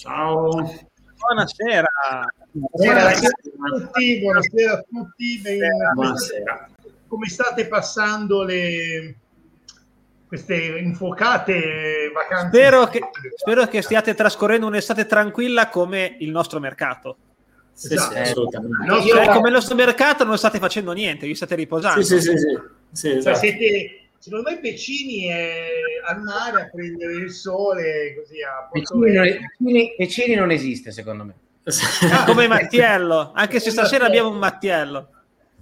Ciao. Buonasera. Buonasera a tutti, buonasera a tutti. Ben- Buonasera. Come state passando le queste infuocate vacanze? Spero che, spero che stiate trascorrendo un'estate tranquilla come il nostro mercato. Esatto. sì, assolutamente. No, Cioè, io- come il nostro mercato non state facendo niente, vi state riposando. Sì, sì, sì, sì. Sì, cioè, esatto. siete, secondo me Pecini è al mare a prendere il sole così a Pecini non. Pecini- Pecini non esiste, secondo me. Come Mattiello, anche se stasera abbiamo un Mattiello.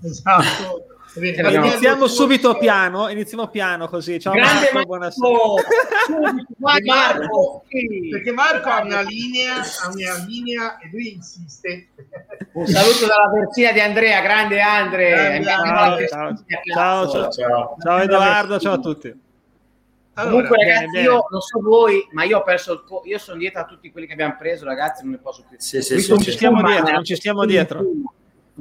Esatto. Mattiello Iniziamo subito piano, iniziamo piano così. Ciao Grande Marco, Marco! buonasera. Subito, vai, Marco! Perché Marco ha una linea, ha una linea e lui insiste. Un saluto dalla versina di Andrea, grande Andre. Grande Ciao, ciao, ciao. Ciao. Ciao Edoardo, ciao a tutti. Allora, Comunque, bene, ragazzi, bene. io non so voi, ma io ho perso il co- io sono dietro a tutti quelli che abbiamo preso, ragazzi, non ne posso più. Sì, sì, sì, Non ci stiamo dietro, non ci stiamo dietro.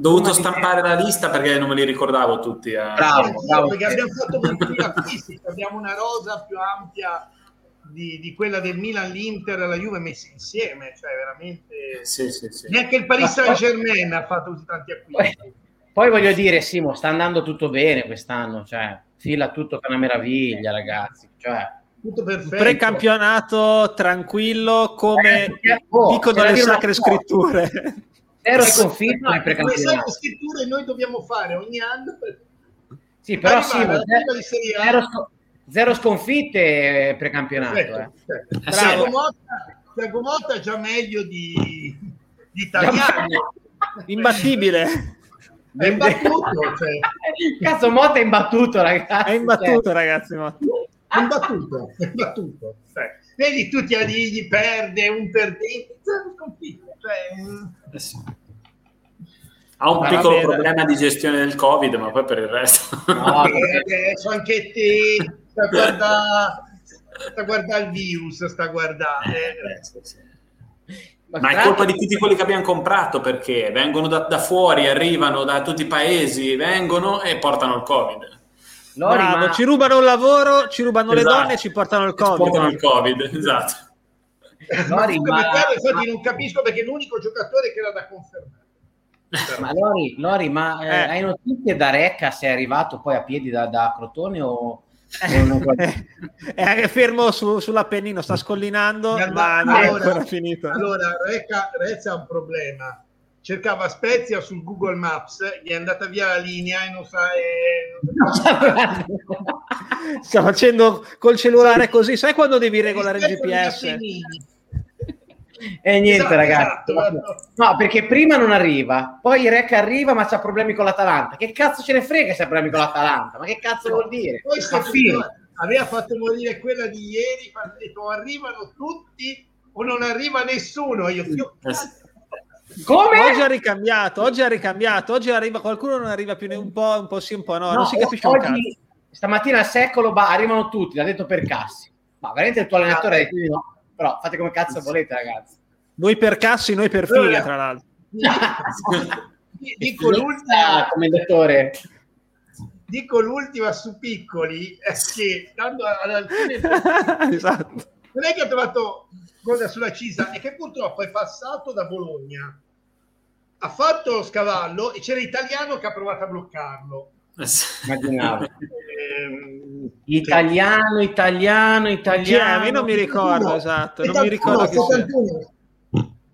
Dovuto stampare la lista perché non me li ricordavo tutti. eh. Bravo, bravo. perché abbiamo fatto 20.000 acquisti, abbiamo una rosa più ampia di, di quella del Milan, l'Inter e la Juve messe insieme, cioè veramente Sì, sì, sì. neanche il Paris Saint Germain ha fatto così tanti acquisti. Poi, poi voglio dire, Simo, sta andando tutto bene quest'anno, cioè fila tutto è una meraviglia, ragazzi. Cioè, Tutto perfetto. Precampionato tranquillo come Eh, oh, dicono le sacre scritture. zero sconfitte No, nel precampionato. che scritture noi dobbiamo fare ogni anno per Sì, però A. zero, sco- zero sconfitte precampionato. Perfetto, Eh. Tiago sì. Motta, Motta è già meglio di, di italiani. Imbattibile. È imbattuto, cioè, Cazzo, Motta è imbattuto, ragazzi. È imbattuto, ragazzi. ma- è imbattuto, è imbattuto. Cioè, vedi tutti a dirgli perde, un perdente, mm, Eh sì. Ha un Va piccolo bene. problema di gestione del Covid, ma poi per il resto. No, adesso anche te sta a guardare sta a guardare il virus, sta a guardare. Eh, sì, sì. Ma Ma è colpa di tutti quelli che abbiamo comprato perché vengono da, da fuori, arrivano da tutti i paesi, vengono e portano il Covid. Lori, Bravo, ma- ci rubano il lavoro, ci rubano le Esatto. donne e ci portano il Ci portano Covid. il Covid, esatto. Lori, ma- chiaro, infatti non capisco perché è l'unico giocatore che era da confermare. Ma Lori, Lori, ma eh, Eh. hai notizie da Recca se è arrivato poi a piedi da, da Crotone o, È fermo su- sull'Appennino, sta scollinando, ma ha- non è allora- ancora finito. Allora, Reca, Rezza ha un problema. Cercava Spezia sul Google Maps, gli è andata via la linea e non sa... sa- Sta facendo col cellulare così. Sai quando devi regolare il GPS? E niente, Esatto, ragazzi. esatto. No, perché prima non arriva, poi Recca arriva, ma c'ha problemi con l'Atalanta. Che cazzo ce ne frega se ha problemi con l'Atalanta? Ma che cazzo vuol dire? Poi se fine. aveva fatto morire quella di ieri, ha detto arrivano tutti o non arriva nessuno. Io, io Eh. Come? Oggi ha ricambiato, oggi ha ricambiato, oggi arriva qualcuno, non arriva più ne- un po', un po' sì, un po' no, non si capisce un cazzo. oggi, stamattina al secolo ba- arrivano tutti, l'ha detto per Cassi. Ma veramente il tuo allenatore ha detto no. Però fate come cazzo volete, ragazzi. Noi per cassi, noi per Allora- tra l'altro. dico l'ultima, commendatore. dico l'ultima su piccoli è che stando ad alcune esatto. non è che ha trovato cosa sulla Cisa è che purtroppo è passato da Bologna ha fatto lo scavallo e c'era l'italiano che ha provato a bloccarlo. Immaginavo. Ehm, Italiano, italiano, Chi è? italiano. Io non mi ricordo, esatto, non mi 71, ricordo chi sia.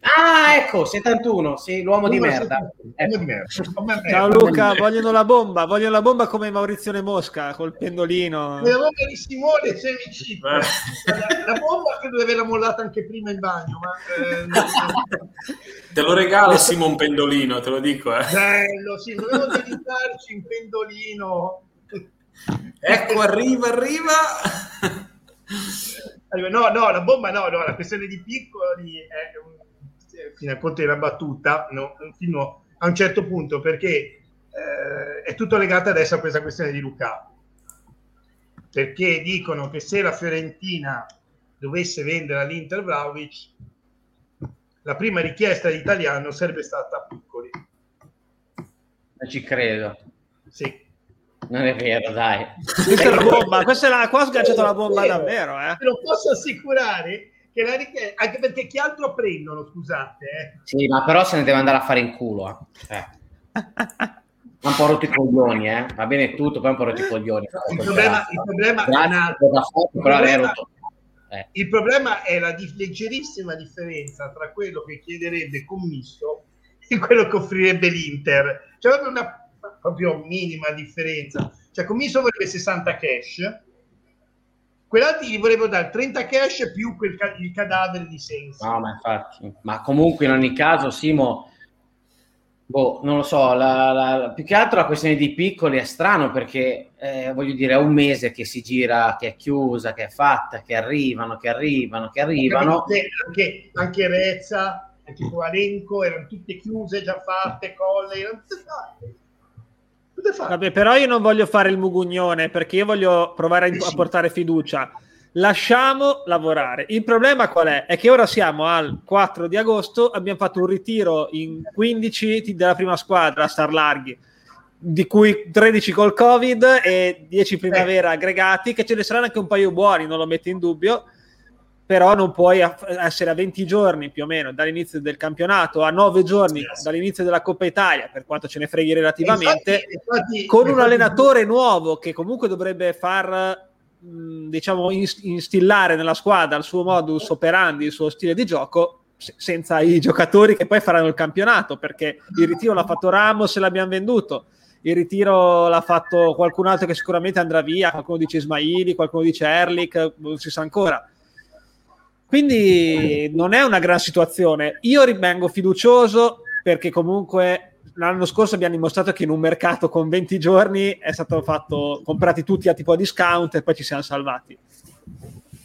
71. Ah, ecco, 71, sì, l'uomo di merda. 71, Ecco. di merda. Ciao Luca, vogliono la bomba, vogliono la bomba come Maurizio Mosca col pendolino. La bomba di Simone c'è vicino. Eh. La, la bomba credo di averla mollata anche prima in bagno, ma eh, Te lo regalo Simon Pendolino, te lo dico. Eh. bello, sì, dovevo dedicarci in pendolino. Ecco, arriva, arriva. No, no, la bomba no, no, la questione di piccoli è un- fino a conto era battuta, no, fino a un certo punto, perché eh, è tutto legato adesso a questa questione di Luca. Perché dicono che se la Fiorentina dovesse vendere all'Inter Vlaovic, la prima richiesta italiano sarebbe stata a piccoli. Non ci credo. Sì. Non è vero, dai. Questa è la bomba, questa è la, qua ho sganciato la bomba davvero, eh. Te lo posso assicurare la richiede, anche perché chi altro prendono, scusate. Eh. Sì, ma però se ne deve andare a fare in culo. Eh. Eh. Un po' rotti i coglioni, eh. va bene tutto, poi un po' rotti i coglioni. Il problema, il problema Grazie, fatto, Il problema- rotto. Eh. Il problema è la dif- leggerissima differenza tra quello che chiederebbe commisso e quello che offrirebbe l'Inter. C'è proprio una proprio minima differenza. Cioè, commisso vorrebbe 60 cash, quell'altro gli vorrebbero dare 30 cash più quel ca- il cadavere di Sensi. No, ma infatti, ma comunque in ogni caso, Simo, boh, non lo so, la- la- la- più che altro la questione di piccoli è strano perché eh, voglio dire, è un mese che si gira, che è chiusa, che è fatta, che arrivano, che arrivano, che arrivano. Anche, anche Rezza, anche Kovalenko erano tutte chiuse, già fatte, colle, erano tutte fatte. Vabbè, però io non voglio fare il mugugnone perché io voglio provare a, a portare fiducia. Lasciamo lavorare. Il problema qual è? È che ora siamo al 4 di agosto, abbiamo fatto un ritiro in 15 ti- della prima squadra a Star Larghi, di cui 13 col Covid e 10 primavera aggregati, che ce ne saranno anche un paio buoni, non lo metto in dubbio, però non puoi essere a 20 giorni più o meno dall'inizio del campionato, a 9 giorni dall'inizio della Coppa Italia, per quanto ce ne freghi relativamente Infatti- infatti- con un infatti- allenatore nuovo che comunque dovrebbe far diciamo ins- instillare nella squadra il suo modus operandi, il suo stile di gioco se- senza i giocatori che poi faranno il campionato perché il ritiro l'ha fatto Ramos e l'abbiamo venduto il ritiro l'ha fatto qualcun altro che sicuramente andrà via qualcuno dice Ismaili, qualcuno dice Erlich non si sa ancora quindi non è una gran situazione. Io rimango fiducioso perché comunque l'anno scorso abbiamo dimostrato che in un mercato con 20 giorni è stato fatto comprati tutti a tipo a discount e poi ci siamo salvati.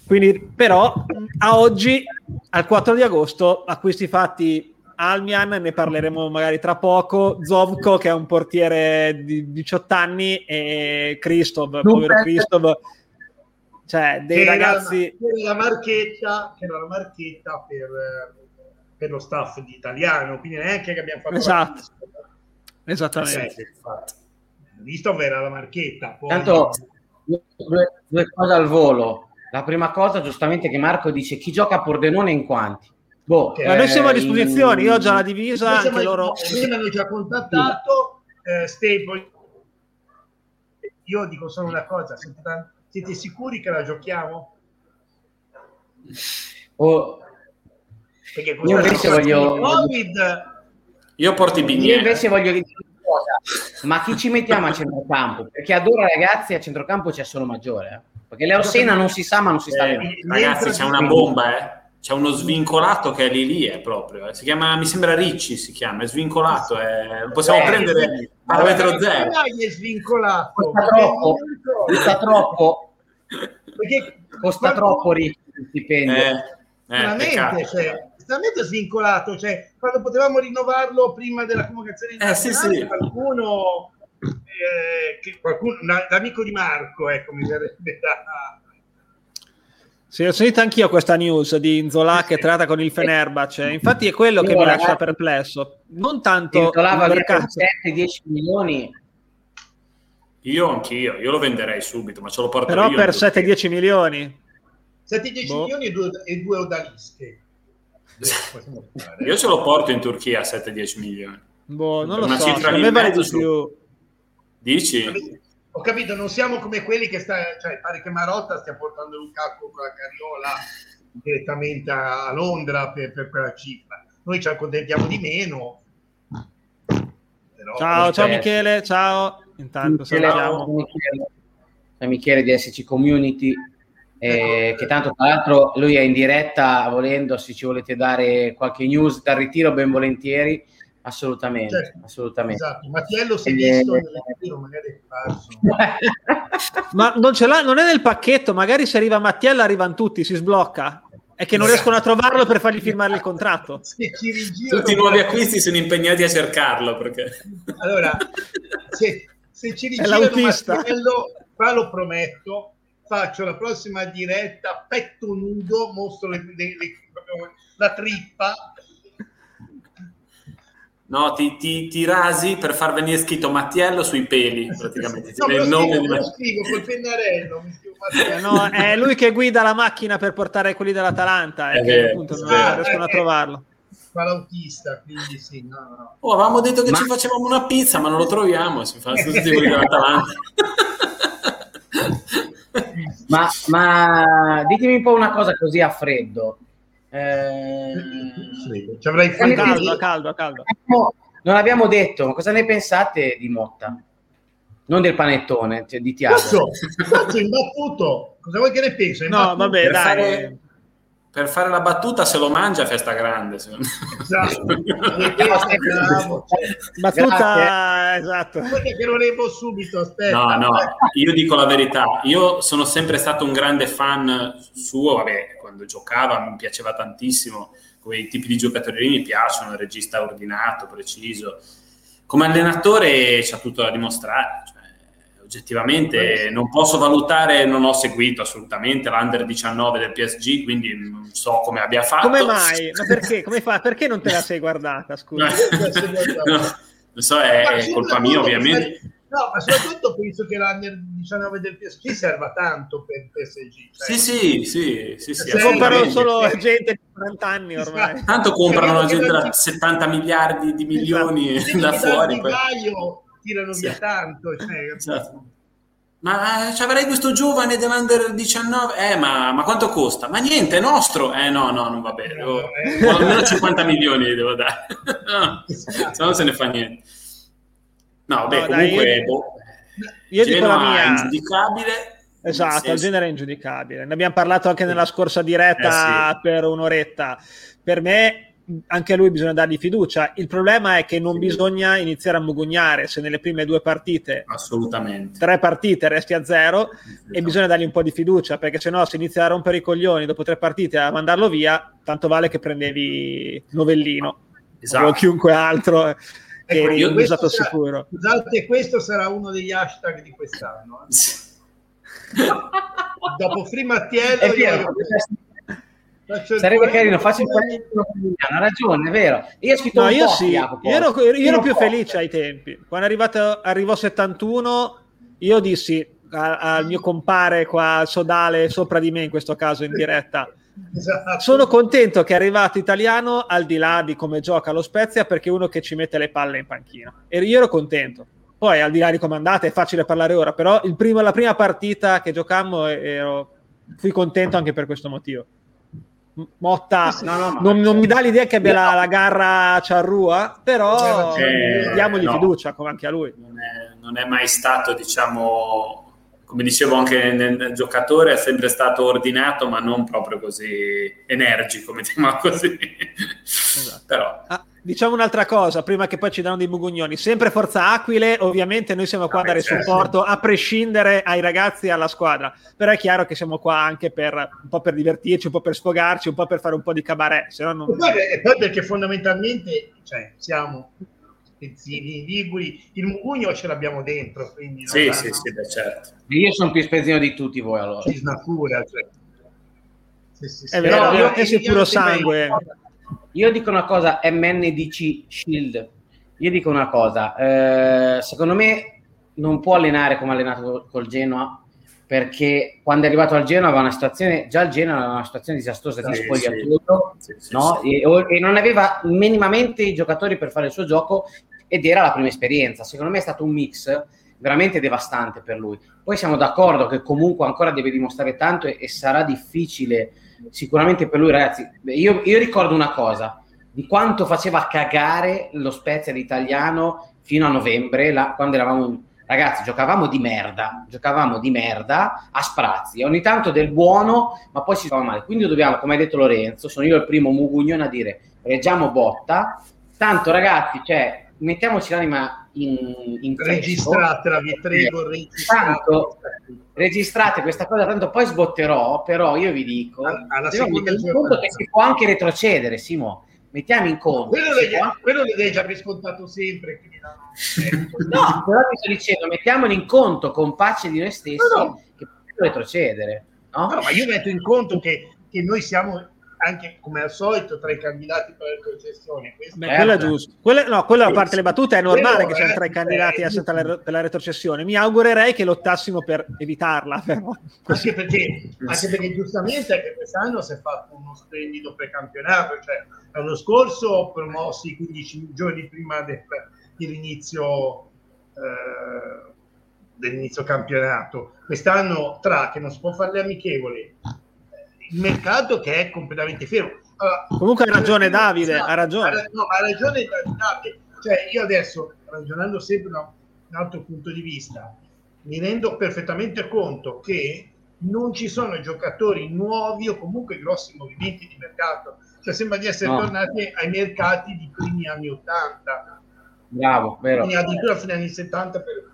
Quindi, però, a oggi, al 4 di agosto, acquisti fatti Almian, ne parleremo magari tra poco, Zovko che è un portiere di 18 anni e Kristov, povero Kristov, cioè dei che ragazzi... era la marchetta, che era la marchetta per, eh, per lo staff di italiano, quindi neanche che abbiamo fatto Esatto. la. Esattamente. Eh. Listov era la marchetta. Poi... Tanto due, due cose al volo. La prima cosa, giustamente, che Marco dice chi gioca a Pordenone in quanti? Boh, Ma noi siamo a eh, disposizione, io ho già la Noi divisa, siamo- anche loro... Noi mi hanno già contattato, eh, Staple. Io dico solo una cosa, tan- siete sicuri che la giochiamo? oh, Perché Io invece voglio- Covid, Io porto i Io bignè. invece voglio dire una cosa, ma chi ci mettiamo a centrocampo? Perché ad ora ragazzi a centrocampo c'è solo Maggiore, eh. perché Leo Sena non si sa ma non si sta Eh, ragazzi, c'è una bomba, eh. C'è uno svincolato che è lì lì, è proprio. eh. Si chiama, mi sembra Ricci, si chiama, è svincolato. eh. Lo possiamo Eh, prendere parametro zero. Dai, è svincolato. Costa troppo, costa troppo, Perché costa troppo Ricci il stipendio. Eh, eh, veramente, peccato. cioè, veramente svincolato. Cioè, quando potevamo rinnovarlo prima della convocazione Eh, sì, sì. qualcuno, eh, che qualcuno l'amico di Marco, ecco, mi verrebbe da... Sì, ho sentito anch'io questa news di Inzola che tratta con il Fenerbahce. Infatti è quello che mi ragazzi, lascia perplesso. Non tanto Titolava il mercato. 7-10 milioni. Io anch'io, io lo venderei subito, ma ce lo porto Però per 7-10 milioni. 7-10 Boh. milioni e due, e due odalische. Io ce lo porto in Turchia a 7-10 milioni. Boh, non Per lo so, lì me vale di più. Dici? Ho capito, non siamo come quelli che sta, cioè pare che Marotta stia portando Lukaku con la carriola direttamente a a Londra per, per quella cifra. Noi ci accontentiamo di meno. Però- Ciao, ciao. Michele, ciao. Intanto Michele, salutiamo. Michele, Ciao Michele di SC Community, eh, che tanto tra l'altro lui è in diretta volendo, se ci volete dare qualche news dal ritiro ben volentieri, assolutamente, Certo. assolutamente. Esatto, Mattiello si è visto eh. Ma non, ce l'ha, non è nel pacchetto, magari se arriva Mattiella arrivano tutti, si sblocca. È che non riescono a trovarlo per fargli firmare il contratto. Se ci rigirano- Tutti i nuovi acquisti sono impegnati a cercarlo perché... Allora, se, se ci rigirano l'autista. Mattiello, qua lo prometto, faccio la prossima diretta petto nudo, mostro le- le- le- la trippa. No, ti, ti- ti rasi per far venire scritto Mattiello sui peli, praticamente. No, il nome scrivo, di lo scrivo col pennarello. Eh, no, è lui che guida la macchina per portare quelli dell'Atalanta e È che appunto non sì. riescono a trovarlo. Fa l'autista, quindi sì, no, no. Oh, avevamo detto che Ma- ci facevamo una pizza, ma non lo troviamo. Si fa tutti quelli dell'Atalanta. Ma, ma ditemi un po' una cosa così a freddo. Eh, Ci avrai A freddo. caldo, caldo, caldo. non abbiamo detto, ma cosa ne pensate di Motta? Non del panettone, cioè di Tiago. Cazzo, cazzo, imbattuto. Cosa vuoi che ne penso? No, vabbè, Per dai. fare- Per fare la battuta, se lo mangia, festa grande. secondo me. Esatto. Bravo. Battuta, esatto. Che lo levo subito, aspetta. No, no, io dico la verità. Io sono sempre stato un grande fan suo. Vabbè, quando giocava mi piaceva tantissimo. Quei tipi di giocatori lì mi piacciono. Il regista ordinato, preciso. Come allenatore c'ha tutto da dimostrare. Oggettivamente non posso valutare, non ho seguito assolutamente l'under 19 del PSG, quindi non so come abbia fatto. Come mai? Ma perché? Come fa? Perché non te la sei guardata? Scusa. No, non so, è, è colpa mia ovviamente. No, ma soprattutto penso che l'Under 19 del PSG serva tanto per il PSG. cioè- Sì, sì, sì, sì, sì, Sì, Comprano solo gente di 40 anni ormai. Esatto. Tanto comprano gente da ti- 70 miliardi di milioni Se da fuori. poi- tirano Sì. via tanto. Cioè, Esatto. Ma eh, ci avrei questo giovane dell'Under 19? Eh, ma, ma quanto costa? Ma niente, è nostro? Eh, no, no, non va bene. Oh, Eh. almeno 50 milioni gli devo dare. No, se no non se ne fa niente. No, vabbè, No, dai, comunque... io- boh, Io dico la mia. ingiudicabile. Esatto, il genere è ingiudicabile. Ne abbiamo parlato anche nella scorsa diretta Eh sì. per un'oretta. Per me, anche a lui bisogna dargli fiducia. Il problema è che non Sì. bisogna iniziare a mugugnare se nelle prime due partite, Assolutamente. tre partite, resti a zero e bisogna dargli un po' di fiducia perché se no si inizia a rompere i coglioni dopo tre partite a mandarlo via, tanto vale che prendevi Novellino Esatto. o chiunque altro che Ecco, io usato sarà- sicuro. Scusate, questo sarà uno degli hashtag di quest'anno. eh. Dopo Free Mattiello, È vero, io sarebbe carino, faccio il panino ha ragione, è vero. Io ho scritto No, un io po', sì, io ero, io ero più felice ai tempi. Quando è arrivato, arrivò 71, io dissi al mio compare qua, Sodale, sopra di me in questo caso in diretta, Esatto. sono contento che è arrivato italiano al di là di come gioca lo Spezia perché è uno che ci mette le palle in panchina. E io ero contento. Poi al di là di come andate è facile parlare ora, però il primo- la prima partita che giocammo ero, fui contento anche per questo motivo. Motta No, no, ma- non, non mi dà l'idea che abbia la, la garra a Ciarrua, però Eh, diamogli no. fiducia come anche a lui. non è, non è mai stato, diciamo, come dicevo anche nel, nel giocatore, è sempre stato ordinato, ma non proprio così energico, mettiamola così. Però Ah, diciamo un'altra cosa, prima che poi ci danno dei mugugnoni. Sempre Forza Aquile, ovviamente noi siamo qua a dare certo. supporto a prescindere ai ragazzi e alla squadra. Però è chiaro che siamo qua anche per un po' per divertirci, un po' per sfogarci, un po' per fare un po' di cabaret. Se no non... E poi, e poi perché fondamentalmente cioè, siamo spezzini liguri, il mugugno ce l'abbiamo dentro, quindi sì, sì, sì, beh, certo. Io sono più spezzino di tutti voi allora. ci snatura. Cioè. Sì, sì, sì. È vero, Però io- io- io puro sangue. Io dico una cosa, MNDC Shield. Io dico una cosa, eh, secondo me non può allenare come ha allenato col Genoa perché quando è arrivato al Genoa aveva una situazione, già il Genoa aveva una situazione disastrosa di Sì, spogliatoio, Sì, sì, no? E, e non aveva minimamente i giocatori per fare il suo gioco ed era la prima esperienza. Secondo me è stato un mix veramente devastante per lui. Poi siamo d'accordo che comunque ancora deve dimostrare tanto e, e sarà difficile sicuramente per lui, ragazzi. Io, io ricordo una cosa di quanto faceva cagare lo Spezia l'italiano fino a novembre, là, quando eravamo ragazzi, giocavamo di merda, giocavamo di merda a sprazzi, ogni tanto del buono, ma poi si fa male. Quindi dobbiamo, come ha detto Lorenzo, sono io il primo mugugnone a dire reggiamo botta, tanto ragazzi, cioè, mettiamoci l'anima in, in fresco. Registratela, vi prego, registrate. questa cosa, tanto poi sbotterò, però io vi dico, Alla- seconda giornata. che si può anche retrocedere, Simo. Mettiamo in conto. Quello l'hai, può quello l'hai già riscontrato sempre. no. No, però ti sto dicendo, mettiamolo in conto con pace di noi stessi No, no. che possiamo retrocedere. No? No, ma io metto in conto che, che noi siamo anche come al solito tra i candidati per la retrocessione. Beh, quello è giusto. Quella, no, quello a parte le battute è normale che siano eh, tre eh, candidati a per la retrocessione. Mi augurerei che lottassimo per evitarla. Però. Anche, perché, anche perché giustamente anche quest'anno si è fatto uno splendido precampionato. Cioè, l'anno scorso promossi 15 giorni prima del, dell'inizio eh, dell'inizio campionato. Quest'anno tra che non si può fare le amichevoli, il mercato che è completamente fermo. Allora, Comunque ha ragione Davide, ha ragione. No, ha ragione Davide. Cioè, io adesso, ragionando sempre da un altro punto di vista, mi rendo perfettamente conto che non ci sono giocatori nuovi o comunque grossi movimenti di mercato. Cioè, sembra di essere no. tornati ai mercati di primi anni 80. Bravo, vero. Quindi addirittura fino agli anni 70 per,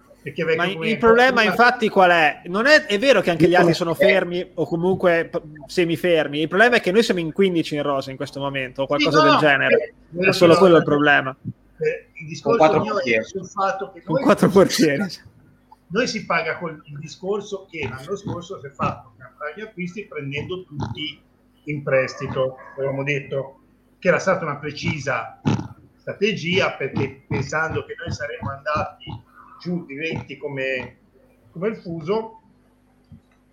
ma il problema infatti qual è? Non è, è vero che anche gli altri sono fermi o comunque semifermi, il problema è che noi siamo in 15 in rosa in questo momento o qualcosa sì, no, del genere, eh, è solo quello il problema. Eh, il discorso mio è sul fatto che con quattro portieri. Noi si paga con il discorso che l'anno scorso si è fatto campagna acquisti prendendo tutti in prestito, avevamo detto che era stata una precisa strategia perché pensando che noi saremmo andati giù diventi come, come il fuso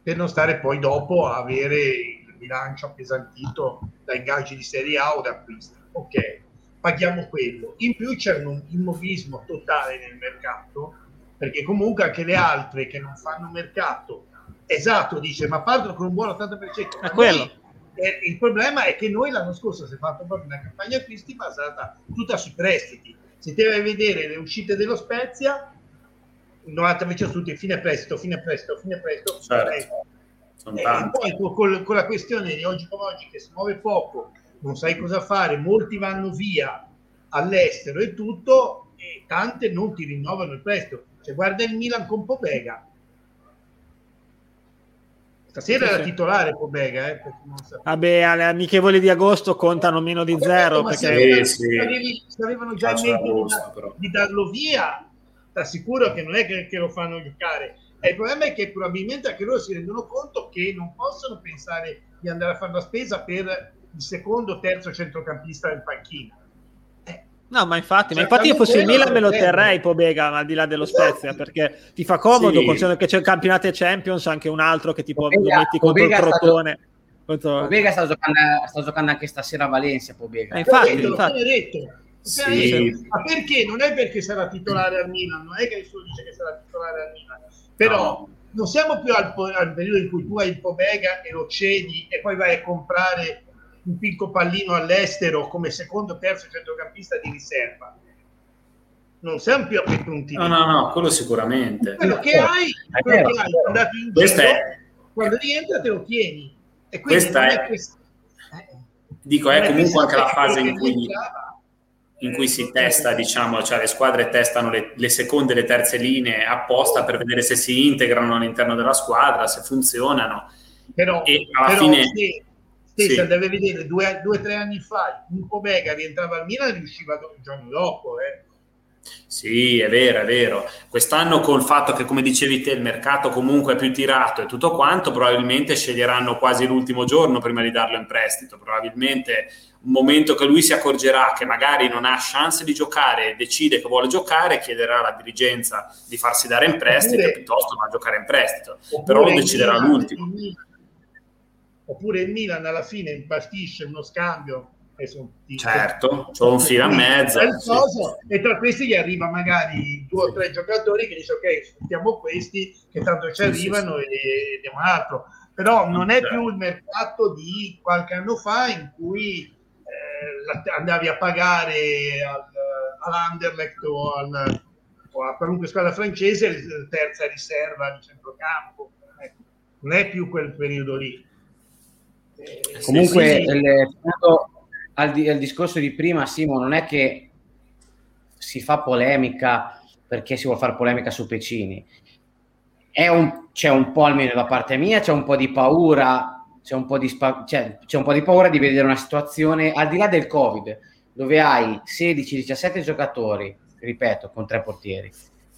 per non stare poi dopo a avere il bilancio appesantito da ingaggi di Serie A o da acquisti. Ok, paghiamo quello. In più c'è un immobilismo totale nel mercato, perché comunque anche le altre che non fanno mercato, esatto, dice, ma partono con un buon 80%. È quello. Noi, il problema è che noi l'anno scorso si è fatto proprio una campagna acquisti basata tutta sui prestiti. Se te vai a vedere le uscite dello Spezia, 90% tutti fine prestito, fine prestito, fine prestito. Certo. E poi con, con, la questione di oggi come oggi che si muove poco, non sai cosa fare, molti vanno via all'estero e tutto, e tante non ti rinnovano il prestito. Cioè, guarda il Milan con Pobega. Stasera sì, era titolare Pobega. Eh, Vabbè, alle amichevoli di agosto contano meno di zero. Vabbè, perché... Sì, sì. Se avevano già in mente di, di darlo via, ti assicuro che non è che, che, lo fanno giocare. E il problema è che probabilmente anche loro si rendono conto che non possono pensare di andare a fare la spesa per il secondo o terzo centrocampista del panchino. Eh. No, ma infatti, cioè, ma infatti io fossi il Milan me lo terrei Pobega al di là dello esatto. Spezia perché ti fa comodo sì. considerando che c'è il campionato e Champions anche un altro che tipo Pobega, lo metti contro Pobega il Crotone. Contro... Pobega sta giocando, sta giocando, anche stasera a Valencia. Pobega. Eh, infatti, infatti. Detto sì. Ma perché? Non è perché sarà titolare al Milan, non è che nessuno dice che sarà titolare al Milan, però no. non siamo più al, al, periodo in cui tu hai il Pobega e lo cedi e poi vai a comprare un picco pallino all'estero come secondo terzo centrocampista di riserva. Non siamo più a quei punti. No, no, no, quello sicuramente. Quello che hai, quello che hai andato in giro, è... quando rientra te lo tieni. E questa è... è questa... Dico, è comunque anche la fase in cui... Entrava in cui si testa, diciamo, cioè le squadre testano le, le, seconde e le terze linee apposta per vedere se si integrano all'interno della squadra, se funzionano. Però, e alla però fine... Se, se sì. deve vedere due o tre anni fa, un Pomega rientrava al Milan e riusciva il giorno dopo, eh. Sì, è vero, è vero. Quest'anno col fatto che, come dicevi te, il mercato comunque è più tirato e tutto quanto, probabilmente sceglieranno quasi l'ultimo giorno prima di darlo in prestito. Probabilmente un momento che lui si accorgerà che magari non ha chance di giocare e decide che vuole giocare, chiederà alla dirigenza di farsi dare in prestito oppure, piuttosto che giocare in prestito. Però lo deciderà Milan, l'ultimo. Il oppure il Milan alla fine impastisce uno scambio certo, c'è un filo a mezzo sì. e tra questi gli arriva magari due o tre giocatori che dice ok sfruttiamo questi che tanto ci arrivano sì, sì, e diamo un altro però non è più il mercato di qualche anno fa in cui eh, andavi a pagare al, all'Anderlecht o, al, o, a qualunque squadra francese la terza riserva di centrocampo. Ecco, non è più quel periodo lì. Eh, Comunque, sì, sì. Il, al, al, discorso di prima, Simo, non è che si fa polemica perché si vuole fare polemica su Pecini. Un, c'è un po' almeno da parte mia, c'è un po' di paura c'è un, po di spa- cioè, c'è un po' di paura di vedere una situazione al di là del Covid, dove hai 16-17 giocatori, ripeto, con tre portieri.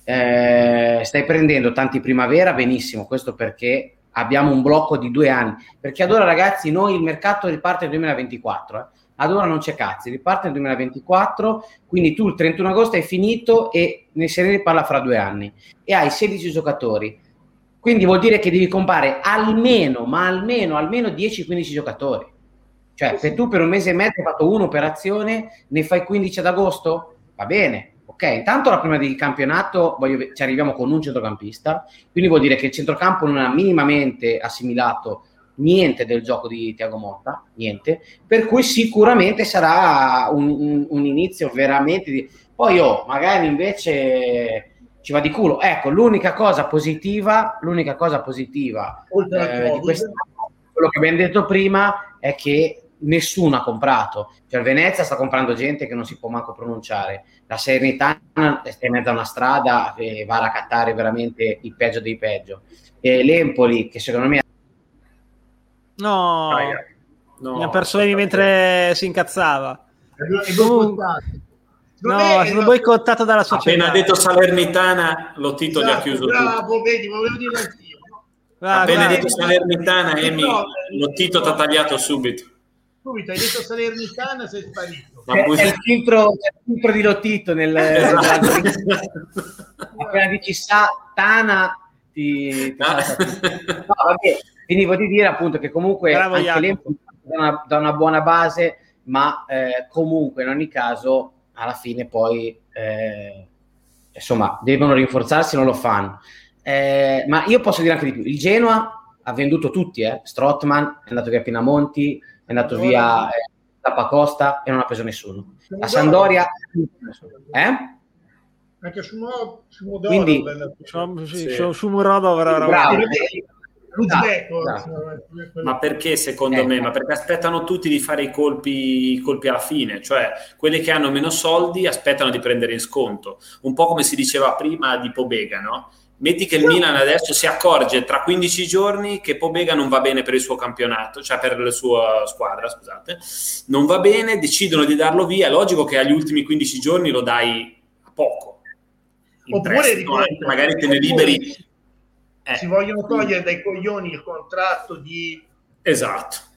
Eh, stai prendendo tanti primavera, benissimo, questo perché abbiamo un blocco di due anni, perché ad ora ragazzi noi il mercato riparte nel 2024, eh. Ad ora non c'è cazzo, riparte nel 2024, quindi tu il 31 agosto hai finito e ne se ne riparla fra due anni e hai 16 giocatori, quindi vuol dire che devi comprare almeno, ma almeno, almeno 10-15 giocatori. Cioè, se tu per un mese e mezzo hai fatto un'operazione, ne fai 15 ad agosto, va bene, Ok, intanto la prima di campionato voglio, ci arriviamo con un centrocampista, quindi vuol dire che il centrocampo non ha minimamente assimilato niente del gioco di Tiago Motta, niente, per cui sicuramente sarà un, un, un inizio veramente di... Poi oh, magari invece ci va di culo. Ecco, l'unica cosa positiva, l'unica cosa positiva eh, di quello che abbiamo detto prima è che nessuno ha comprato. Cioè, Venezia sta comprando gente che non si può manco pronunciare. La Serenità è in mezzo a una strada e va a raccattare veramente il peggio dei peggio. E l'Empoli, che secondo me. No, no mi ha perso Emi mentre si incazzava. È No, è stato boicottato dalla società. Appena detto Salernitana, lo Tito esatto, gli ha esatto, chiuso bravo, tutto. vedi, volevo dire anch'io. Appena detto Salernitana, Emi, lo Tito ti ha tagliato subito subito hai detto Salernitana sei sparito è, è, il filtro, il filtro di Lotito nel, esatto. appena dici sa Tana ti, ti no, vabbè, quindi voglio dire appunto che comunque Bravo, anche l'Empoli da una, da una buona base ma eh, comunque in ogni caso alla fine poi eh, insomma devono rinforzarsi non lo fanno. Eh, ma io posso dire anche di più. Il Genoa ha venduto tutti eh. Strottman è andato via a Pinamonti è andato via eh, Costa e non ha preso nessuno. La Sampdoria, eh? Anche su Quindi, su Murodo avrà ma perché secondo eh. me? Ma perché aspettano tutti di fare i colpi, i colpi alla fine, cioè quelli che hanno meno soldi aspettano di prendere in sconto, un po' come si diceva prima di Pobega, no? Metti che il Milan adesso si accorge tra 15 giorni che Pobega non va bene per il suo campionato, cioè per la sua squadra, scusate, non va bene, decidono di darlo via. È logico che agli ultimi 15 giorni lo dai a poco. Oppure prestito, anche, magari te ne liberi. Eh. Si vogliono togliere dai coglioni il contratto di. Esatto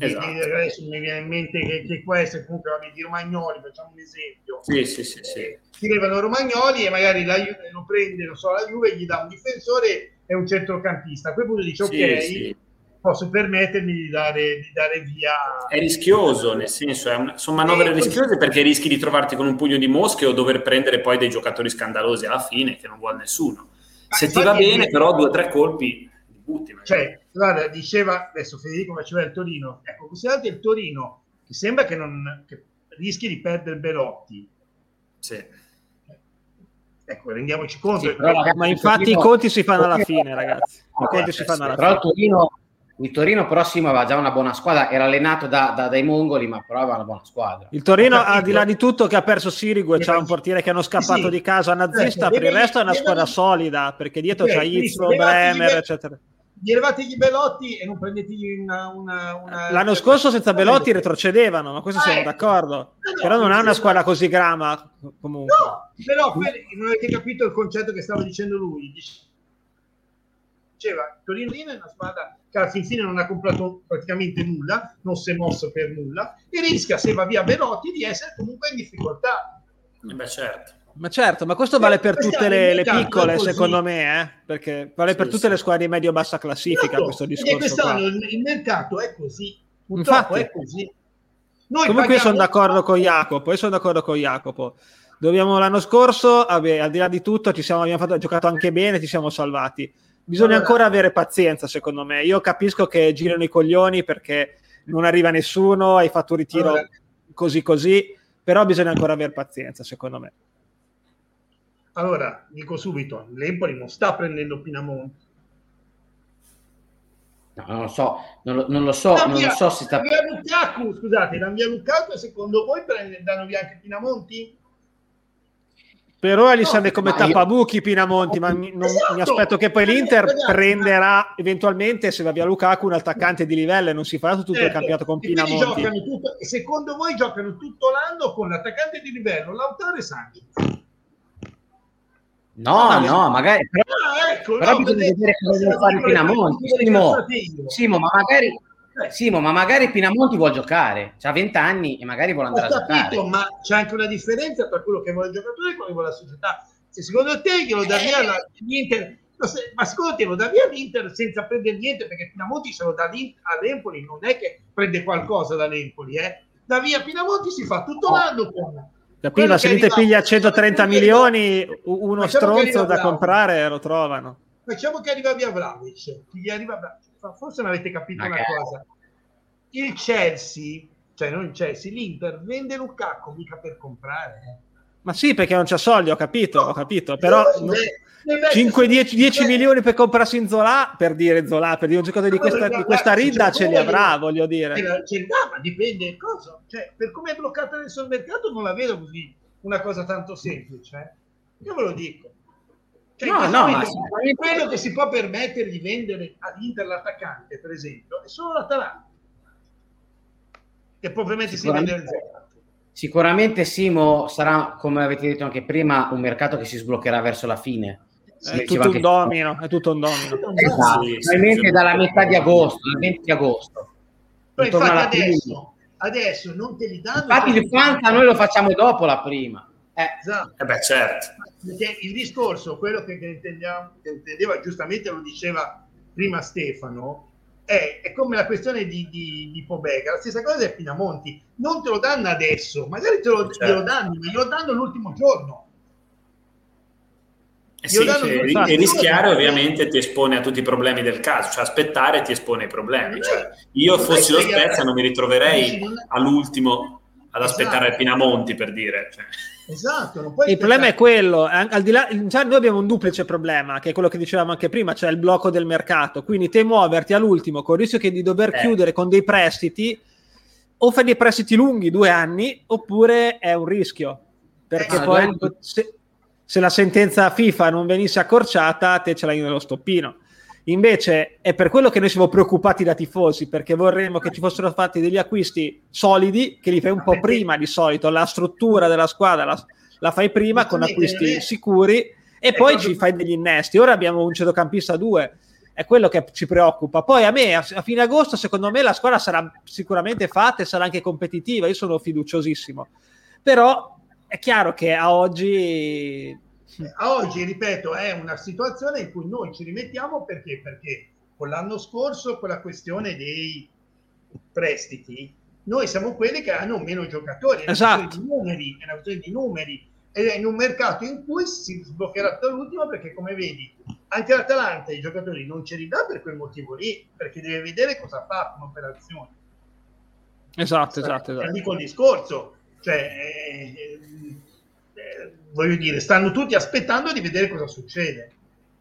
Esatto. adesso mi viene in mente che, che questo comunque vabbè, di Romagnoli, facciamo un esempio. Sì, sì, sì, sì. Scrivono Romagnoli e magari la Juve lo prende, non so, la Juve gli dà un difensore e un centrocampista. A quel punto dice ok, sì. posso permettermi di dare, di dare, via. È rischioso, nel senso, una, sono manovre rischiose perché rischi di trovarti con un pugno di mosche o dover prendere poi dei giocatori scandalosi alla fine che non vuole nessuno. Se ti va bene, però due o tre colpi butti. Cioè, guarda, diceva adesso Federico faceva il Torino. Ecco, considerate il Torino, che sembra che, non, che rischi di perdere Belotti. Sì. Ecco, rendiamoci conto. Sì, però, ma infatti Torino, i conti si fanno alla fine, ragazzi. I conti si fanno alla però fine. Torino, il Torino prossimo aveva già una buona squadra, era allenato da, da, dai mongoli, ma però aveva una buona squadra. Il Torino, al di là di tutto, che ha perso Sirigu e c'ha un portiere che hanno scappato sì, di casa nazista, eh, per il resto è una squadra solida, perché dietro c'è Izzo, Bremer, eccetera gli Belotti e non prendetegli una, una, una... L'anno scorso senza Belotti retrocedeva ma questo ah, siamo ecco. d'accordo. No, però non ha una squadra così grama comunque. No, però non avete capito il concetto che stava dicendo lui. Diceva, Torino è una squadra che alla fin fine non ha comprato praticamente nulla, non si è mosso per nulla e rischia, se va via Belotti, di essere comunque in difficoltà. Eh beh, certo. Ma certo, ma questo vale per tutte le, le piccole, secondo me, eh? perché vale per tutte le squadre di medio-bassa classifica certo, questo discorso. Quest'anno il, il mercato è così, purtroppo Infatti, è così. Noi comunque paghiamo... io sono d'accordo con Jacopo, io sono d'accordo con Jacopo. Dobbiamo l'anno scorso, vabbè, al di là di tutto, ci siamo, abbiamo fatto, giocato anche bene, ci siamo salvati. Bisogna allora, ancora avere pazienza, secondo me. Io capisco che girano i coglioni perché non arriva nessuno, hai fatto un ritiro allora, così così, però bisogna ancora avere pazienza, secondo me. Allora, dico subito, l'Empoli non sta prendendo Pinamonti. No, non lo so, non lo, non lo so, non via, lo so se sta... Via Lukaku, scusate, dan via Lukaku secondo voi prende, danno via anche Pinamonti? Per ora li no, serve come tappabuchi io... Pinamonti, ma mi, non, esatto. mi aspetto che poi l'Inter esatto. prenderà eventualmente, se va via Lukaku, un attaccante di livello e non si farà tutto certo. il campionato con e Pinamonti. Tutto, secondo voi giocano tutto l'anno con l'attaccante di livello, Lautaro e Sanchez? No, no, no, magari però, Ecco, Però no, bisogna vedere cosa deve fare Pinamonti. Simo. Simo, ma magari, Eh. Simo, ma magari Pinamonti vuole giocare. Ha 20 anni e magari vuole Ho andare a capito, giocare. ma c'è anche una differenza tra quello che vuole il giocatore e quello che vuole la società. Se secondo te glielo dà via la- l'Inter, ma secondo te lo dà via l'Inter senza prendere niente perché Pinamonti se lo dà all'Empoli non è che prende qualcosa dall'Empoli, eh? Da via Pinamonti si fa tutto l'anno con Capito? quello Se l'Inter piglia 130 facciamo che arriva- milioni, uno facciamo stronzo da comprare lo trovano. Facciamo che arriva via Vlaovic, che gli arriva Vlahovic. Forse non avete capito Magari. una cosa. Il Chelsea, cioè non il Chelsea, l'Inter vende Lukaku mica per comprare. eh. Ma sì, perché non c'è soldi, ho capito, ho capito. Però Eh, eh, beh, 5-10 eh, milioni per comprarsi in Zola, per dire Zola, per dire un giocatore di questa, di questa rinda ce li avrà, voglio dire. Eh, c'è- no, ma dipende cosa. Cioè, per come è bloccato adesso il mercato, non la vedo così una cosa tanto semplice. eh. Io ve lo dico. Cioè, No, no, ma sicuramente- quello che si può permettere di vendere all'Inter l'attaccante, per esempio, è solo l'Atalanta. Che può permettersi di Sicuramente. vendere il Zerati. Sicuramente Simo sarà, come avete detto anche prima, un mercato che si sbloccherà verso la fine. È tutto un anche- domino, è tutto un domino. Esatto, Sì, sì, probabilmente sì. dalla metà di agosto, dal 20 di agosto. Infatti adesso, adesso non te li danno. Infatti il Fanta noi lo facciamo dopo la prima. Eh, Esatto. Eh beh, certo. Perché il discorso, quello che, che intendeva, giustamente lo diceva prima Stefano, è, è come la questione di, di, di Pobega. La stessa cosa è Pinamonti. Non te lo danno adesso, magari te lo, Certo. glielo danno, ma glielo danno l'ultimo giorno. Eh Io sì, danno e, rischiare ovviamente ti espone a tutti i problemi del caso, cioè aspettare ti espone ai problemi. Cioè, io Non è fossi lo Spezia non mi ritroverei all'ultimo ad aspettare Esatto. Pinamonti per dire. Cioè. Esatto, non puoi Il problema è quello, an- al di là, cioè noi abbiamo un duplice problema, che è quello che dicevamo anche prima, cioè il blocco del mercato. Quindi te muoverti all'ultimo con il rischio che di dover Eh. chiudere con dei prestiti, o fai dei prestiti lunghi, due anni, oppure è un rischio. Perché Eh, poi se, se la sentenza FIFA non venisse accorciata, te ce l'hai nello stoppino. Invece è per quello che noi siamo preoccupati da tifosi, perché vorremmo che ci fossero fatti degli acquisti solidi, che li fai un po' prima di solito, la struttura della squadra la, la fai prima con acquisti sicuri e poi ci fai degli innesti. Ora abbiamo un centrocampista 2, è quello che ci preoccupa. Poi a me, a fine agosto, secondo me la squadra sarà sicuramente fatta e sarà anche competitiva, io sono fiduciosissimo. Però è chiaro che a oggi... A oggi, ripeto, è una situazione in cui noi ci rimettiamo perché, perché con l'anno scorso, con la questione dei prestiti, noi siamo quelli che hanno meno giocatori. È Esatto. questione di numeri, è una questione di numeri. Ed è in un mercato in cui si sbloccherà tutto all'ultimo perché, come vedi, anche l'Atalanta i giocatori non ce li dà per quel motivo lì, perché deve vedere cosa fa un'operazione. Esatto, esatto, Eh, esatto. Dico il discorso, cioè, eh, eh, voglio dire, stanno tutti aspettando di vedere cosa succede.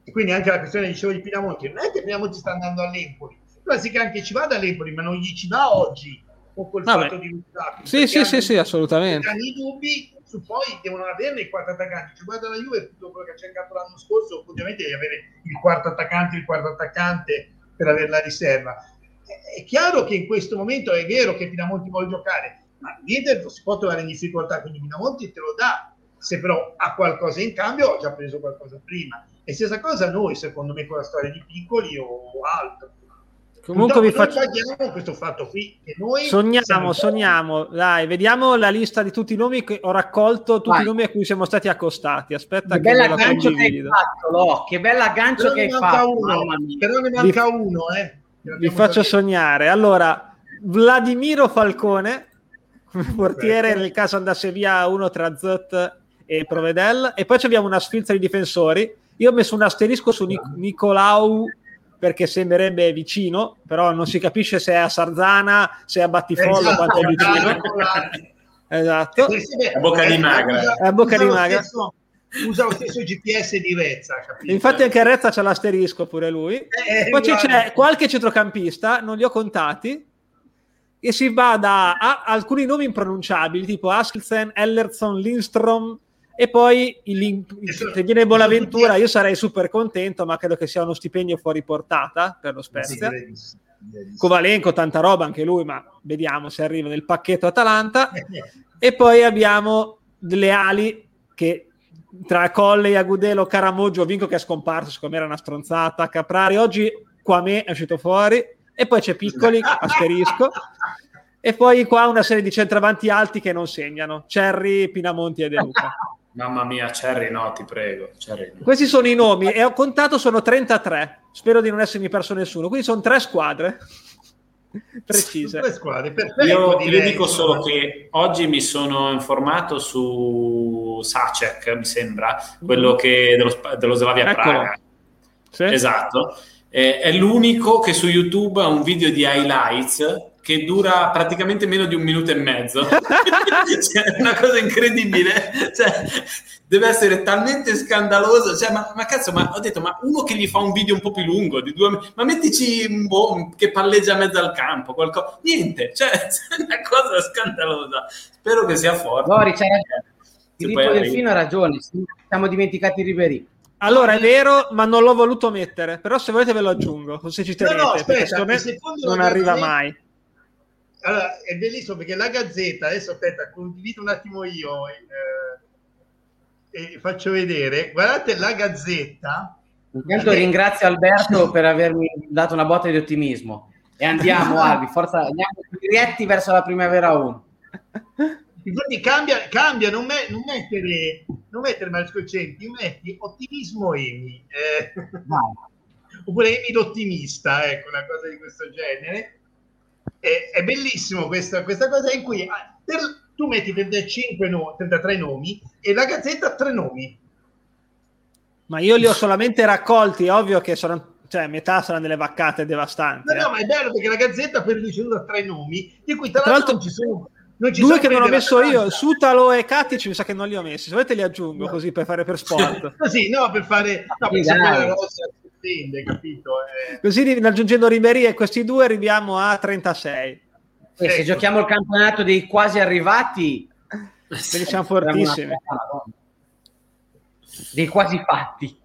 E quindi anche la questione, dicevo, di Pinamonti, non è che Pinamonti sta andando all'Empoli, però sì che anche ci vada all'Empoli, ma non gli ci va oggi, o col Vabbè. fatto di Lukaku. Sì, sì, sì, sì, assolutamente. Hanno i dubbi, su poi devono averne i quattro attaccanti. Ci guarda la Juve, tutto quello che ha cercato l'anno scorso, ovviamente devi avere il quarto attaccante, il quarto attaccante per avere la riserva. È- È chiaro che in questo momento è vero che Pinamonti vuole giocare, ma l'Inter si può trovare in difficoltà, quindi Pinamonti te lo dà. Se però ha qualcosa in cambio, ho già preso qualcosa prima. E stessa cosa noi, secondo me, con la storia di piccoli o altro. Comunque vi faccio... questo fatto qui, che noi Sogniamo, sogniamo. Dai, vediamo la lista di tutti i nomi che ho raccolto, tutti Vai. i nomi a cui siamo stati accostati. Aspetta che che bel ve la aggancio che hai fatto, Lo, che bel aggancio Però che ne hai manca fatto. uno, però ne manca uno, eh. Vi faccio sognare. Allora, Vladimiro Falcone, come portiere Perfetto. nel caso andasse via uno tra Zot e Provedel. E poi ci abbiamo una sfilza di difensori. Io ho messo un asterisco su Nic- Nicolau perché sembrerebbe vicino, però non si capisce se è a Sarzana, se è a Battifollo, Esatto, quanto è vicino. Esatto. A bocca di magra. Usa, A bocca di lo magra. stesso- usa lo stesso GPS di Rezza, capito? Infatti anche Arezza c'ha l'asterisco pure lui. Eh, Poi ci guarda. c'è qualche centrocampista, non li ho contati, e si va da a- alcuni nomi impronunciabili, tipo Askelsen, Ellerson, Lindstrom, e poi il, se viene Bonaventura io sarei super contento, ma credo che sia uno stipendio fuori portata per lo Spezia. Kovalenko, tanta roba anche lui, ma vediamo se arriva nel pacchetto Atalanta. E poi abbiamo delle ali che tra Colley, Agudelo, Caramoggio, Vinco che è scomparso, secondo me era una stronzata, Caprari, oggi qua me è uscito fuori, e poi c'è Piccoli, asterisco, e poi qua una serie di centravanti alti che non segnano, Cerri, Pinamonti e De Luca. Mamma mia, Cerri no, ti prego. Cerri no. Questi sono i nomi e ho contato sono 33. Spero di non essermi perso nessuno. Quindi sono tre squadre precise. Tre squadre, io, io, dico solo che oggi mi sono informato su Sacek, mi sembra, quello che dello, dello Slavia Praga. Sì. Esatto. Eh, è l'unico che su YouTube ha un video di highlights che dura praticamente meno di un minuto e mezzo. cioè, è una cosa incredibile. Cioè, deve essere talmente scandaloso. Cioè, ma, ma, cazzo, ma ho detto, ma uno che gli fa un video un po' più lungo, di due, ma mettici un boh, che palleggia a mezzo al campo, qualcosa. Niente, cioè, è una cosa scandalosa. Spero che sia forte. No, Filippo Delfino ha ragione, siamo dimenticati Ribery. Allora è vero, ma non l'ho voluto mettere. Però se volete ve lo aggiungo, se ci tenete, no, no, aspetta, perché non arriva mai allora, è bellissimo perché la Gazzetta, adesso aspetta, condivido un attimo io eh, e faccio vedere, guardate la Gazzetta. Intanto ringrazio Alberto per avermi dato una botta di ottimismo e andiamo Albi, forza, andiamo diretti verso la primavera 1. Infatti cambia, cambia non, me, non, mettere, non mettere Marisco Centi, metti ottimismo Emi. Eh. Oppure Emi l'ottimista, ecco, una cosa di questo genere è, è bellissimo questa, questa, cosa in cui ah, per, tu metti 35 no, 33 nomi e la gazzetta 3 nomi. Ma io li ho solamente raccolti, ovvio che sono, cioè, metà saranno delle vaccate devastanti. No, eh. no, ma è bello perché la gazzetta poi ricevuto tre nomi, di cui tra, tra l'altro non ci sono. Non ci due sono che non ho messo io, Sutalo e Katic, mi sa che non li ho messi. Se volete li aggiungo no. così per fare per sport. sì, no, per fare no, per sapere la rosa tende, capito? Eh. Così aggiungendo Ribery e questi due arriviamo a 36. E ecco. se giochiamo il campionato dei quasi arrivati, quelli siamo fortissimi. Dei quasi fatti.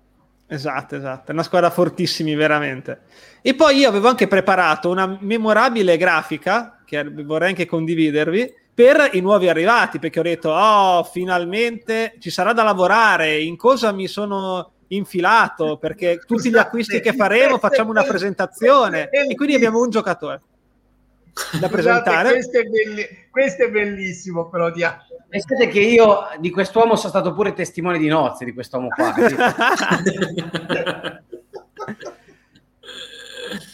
Esatto, esatto, è una squadra fortissimi veramente. E poi io avevo anche preparato una memorabile grafica che vorrei anche condividervi per i nuovi arrivati, perché ho detto, oh, finalmente ci sarà da lavorare, in cosa mi sono infilato perché tutti gli acquisti che faremo facciamo una presentazione e quindi abbiamo un giocatore da presentare. Questo è, belli- questo è bellissimo, però di Pensate che io di quest'uomo sono stato pure testimone di nozze di quest'uomo qua.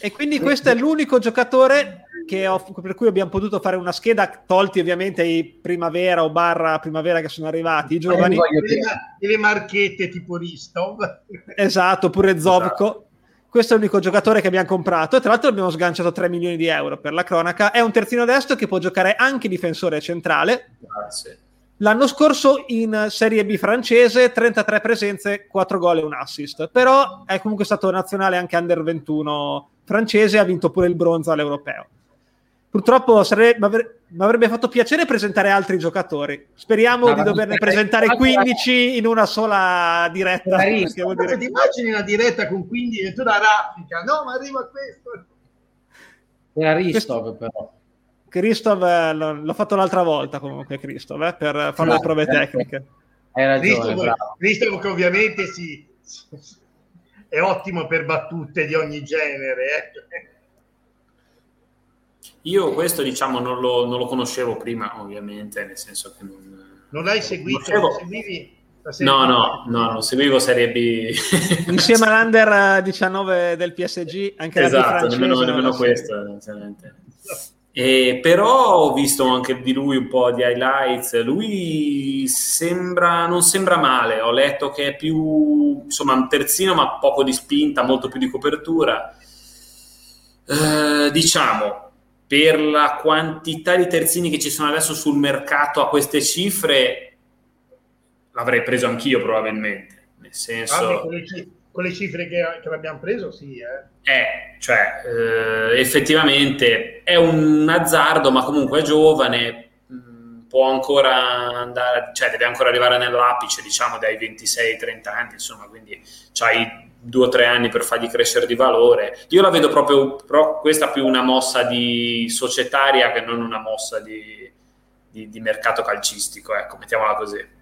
e quindi questo è l'unico giocatore ho, per cui abbiamo potuto fare una scheda, tolti ovviamente i primavera o barra primavera che sono arrivati, i giovani. E le, marchette tipo Ristov. Esatto, pure Zovko. Esatto. Questo è l'unico giocatore che abbiamo comprato e tra l'altro abbiamo sganciato 3 milioni di euro per la cronaca. È un terzino destro che può giocare anche difensore centrale. Grazie. L'anno scorso in Serie B francese 33 presenze, 4 gol e un assist. Però è comunque stato nazionale anche under 21 francese e ha vinto pure il bronzo all'europeo. Purtroppo sarebbe, mi avrebbe fatto piacere presentare altri giocatori. Speriamo no, di doverne presentare 15 in una sola diretta. Dire... Ti immagini una diretta con 15 e tu da raffica? No, ma arriva questo. Era Ristov però. Christoph eh, l'ho fatto l'altra volta comunque Christoph eh, per fare no, le prove certo. tecniche. Hai ragione. Christoph che ovviamente sì, è ottimo per battute di ogni genere. Eh io questo diciamo non lo, non lo, conoscevo prima, ovviamente, nel senso che non... Non l'hai seguito? Non seguivi? No, no, no, non seguivo Serie B. Insieme all'Under 19 del PSG, anche esatto, la nemmeno, nemmeno questo. E, però ho visto anche di lui un po' di highlights. Lui sembra, non sembra male. Ho letto che è più insomma un terzino, ma poco di spinta, molto più di copertura. Eh, diciamo per la quantità di terzini che ci sono adesso sul mercato a queste cifre, l'avrei preso anch'io probabilmente. Nel senso... Ah, con, le cifre, con, le cifre che, che l'abbiamo preso, sì. Eh, eh cioè, eh, effettivamente è un azzardo, ma comunque è giovane, può ancora andare, cioè deve ancora arrivare nell'apice, diciamo, dai 26-30 anni, insomma, quindi c'hai due o tre anni per fargli crescere di valore. Io la vedo proprio, però questa più una mossa di societaria che non una mossa di, di, di mercato calcistico, ecco, mettiamola così.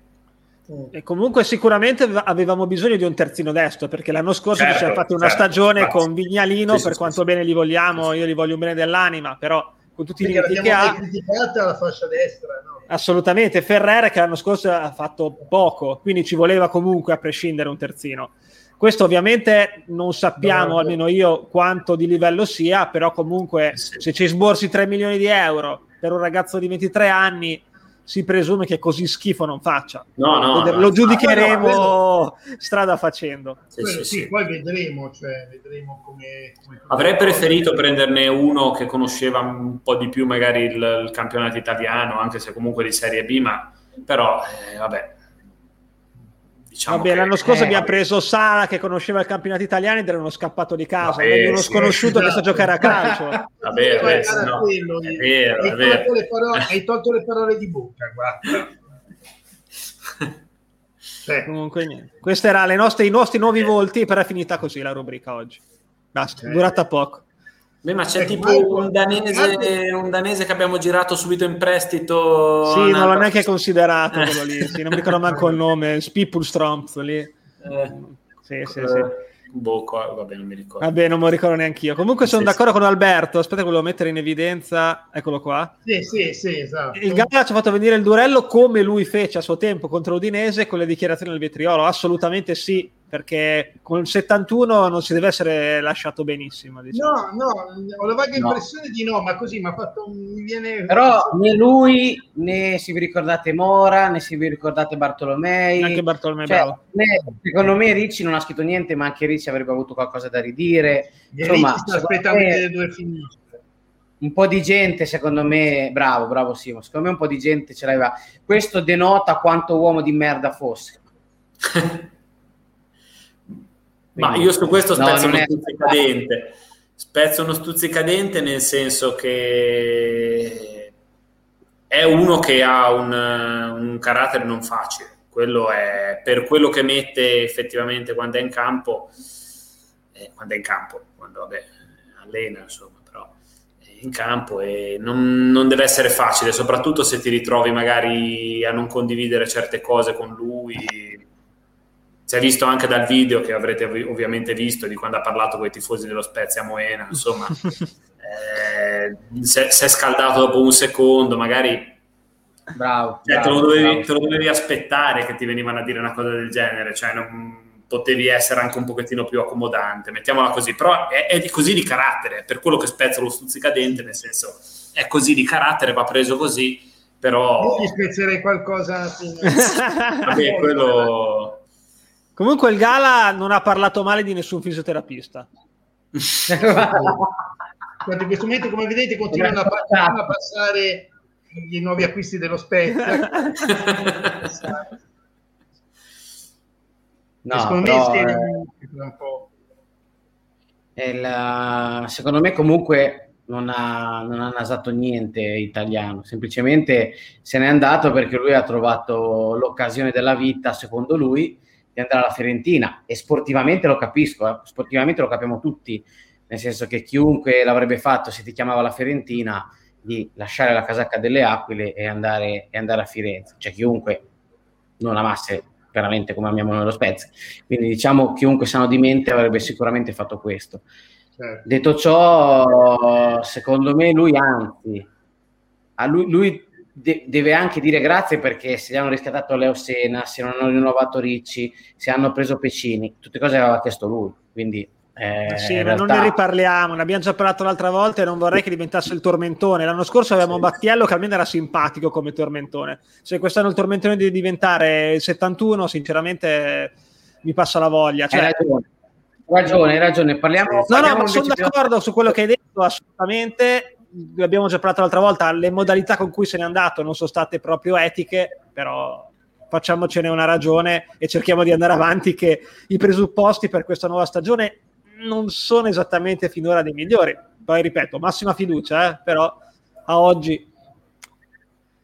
E comunque sicuramente avevamo bisogno di un terzino destro perché l'anno scorso certo, ci siamo fatti una certo, stagione infatti. con Vignalino sì, per sì, quanto sì. bene li vogliamo, io li voglio bene dell'anima, però con tutti i limiti che ha criticata la fascia destra, no? Assolutamente, Ferrer che l'anno scorso ha fatto poco, quindi ci voleva comunque a prescindere un terzino. Questo ovviamente non sappiamo, no, almeno io, quanto di livello sia, però comunque se ci sborsi 3 milioni di euro per un ragazzo di 23 anni si presume che così schifo non faccia. No, no, lo no, giudicheremo no, strada facendo. Sì, sì, sì, poi vedremo, cioè, vedremo come, come, Avrei preferito prenderne uno che conosceva un po' di più magari il, il campionato italiano, anche se comunque di Serie B, ma però eh, vabbè, Diciamo Vabbè, l'anno scorso eh, abbiamo preso Sara che conosceva il campionato italiano ed era uno scappato di casa, vabbè, uno sì, sconosciuto che sa giocare a calcio. Vabbè, vabbè no, quello, è vero, hai, è tolto parole, hai, tolto le parole di bocca, guarda. eh. Comunque niente. Questi erano i nostri nuovi volti per è finita così la rubrica oggi. Basta, eh. durata poco. Beh, ma c'è eh, tipo un danese, un danese, che abbiamo girato subito in prestito. Sì, non l'ho neanche considerato quello lì. Sì, non mi ricordo manco il nome. Spipulstromp lì. Eh, sì, sì, sì. Boh, vabbè, non mi ricordo. Vabbè, non me lo ricordo neanche io. Comunque sono sì, d'accordo sì. con Alberto. Aspetta che volevo mettere in evidenza. Eccolo qua. Sì, sì, sì, esatto. Il Gala ci ha fatto venire il durello come lui fece a suo tempo contro Udinese con le dichiarazioni del vetriolo. Assolutamente sì perché con il 71 non si deve essere lasciato benissimo. Diciamo. No, no, ho la vaga no. impressione di no, ma così mi ha fatto mi viene... Però né lui, né se vi ricordate Mora, né se vi ricordate Bartolomei. Anche Bartolomei, cioè, bravo. Né, secondo me Ricci non ha scritto niente, ma anche Ricci avrebbe avuto qualcosa da ridire. Insomma, Ricci sta aspettando me, che le due finisce. Un po' di gente, secondo me, bravo, bravo Simo, secondo me un po' di gente ce l'aveva. Questo denota quanto uomo di merda fosse. Ma io su questo spezzo no, uno stuzzicadente. Spezzo uno stuzzicadente nel senso che è uno che ha un, un carattere non facile. Quello è per quello che mette effettivamente quando è in campo, eh, quando è in campo, quando vabbè, allena, insomma, però è in campo e non, non deve essere facile, soprattutto se ti ritrovi magari a non condividere certe cose con lui si è visto anche dal video che avrete ovviamente visto di quando ha parlato con i tifosi dello Spezia Moena, insomma, eh, si, è, scaldato dopo un secondo, magari... Bravo, cioè, bravo, te, lo dovevi, bravo. te, lo dovevi, aspettare che ti venivano a dire una cosa del genere, cioè non, potevi essere anche un pochettino più accomodante, mettiamola così, però è, è di, così di carattere, per quello che Spezia lo stuzzicadente, nel senso è così di carattere, va preso così, però... Io gli spezzerei qualcosa... Vabbè, quello Comunque il Gala non ha parlato male di nessun fisioterapista. in questo momento, come vedete, continuano a, a passare i nuovi acquisti dello Spezia. no, secondo però, me po'... Il, secondo me comunque non ha, non ha nasato niente italiano, semplicemente se n'è andato perché lui ha trovato l'occasione della vita, secondo lui, di andare alla Fiorentina e sportivamente lo capisco, eh? sportivamente lo capiamo tutti, nel senso che chiunque l'avrebbe fatto se ti chiamava la Fiorentina di lasciare la casacca delle Aquile e andare, e andare a Firenze, cioè chiunque non amasse veramente come amiamo noi lo Spezia. Quindi diciamo chiunque sano di mente avrebbe sicuramente fatto questo. Certo. Detto ciò, secondo me lui anzi, a lui, lui de- deve anche dire grazie perché se gli hanno riscattato Leo Sena, se non hanno rinnovato Ricci, se hanno preso Pecini, tutte cose aveva chiesto lui. Quindi eh, sì, ma realtà... non ne riparliamo, ne abbiamo già parlato l'altra volta e non vorrei che diventasse il tormentone. L'anno scorso avevamo sì. Battiello che almeno era simpatico come tormentone. Se quest'anno il tormentone deve diventare il 71, sinceramente mi passa la voglia. Cioè... Hai ragione, hai ragione, hai ragione. Parliamo, no, parliamo no, ma sono d'accordo su quello che hai detto, assolutamente abbiamo già parlato l'altra volta, le modalità con cui se n'è andato non sono state proprio etiche, però facciamocene una ragione e cerchiamo di andare avanti che i presupposti per questa nuova stagione non sono esattamente finora dei migliori. Poi ripeto, massima fiducia, eh, però a oggi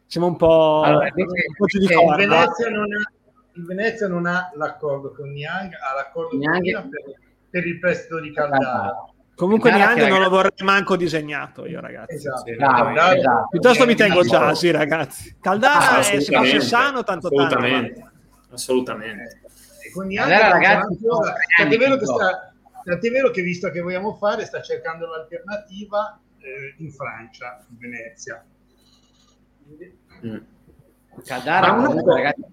siamo un po', allora, un po il, Venezia non ha, il Venezia non ha l'accordo con Niang, ha l'accordo Niang. con per, per il prestito di Caldara Comunque neanche non lo vorrei manco disegnato io, ragazzi. Esatto. Caldara, esatto. Piuttosto mi tengo già, sì, ragazzi. Caldara è se fosse sano, tanto assolutamente. tanto. assolutamente. E anni, allora, ragazzi, tant'è vero, che sta, tant'è vero che visto che vogliamo fare, sta cercando un'alternativa eh, in Francia, in Venezia. Mm. Cadara, comunque, ragazzi,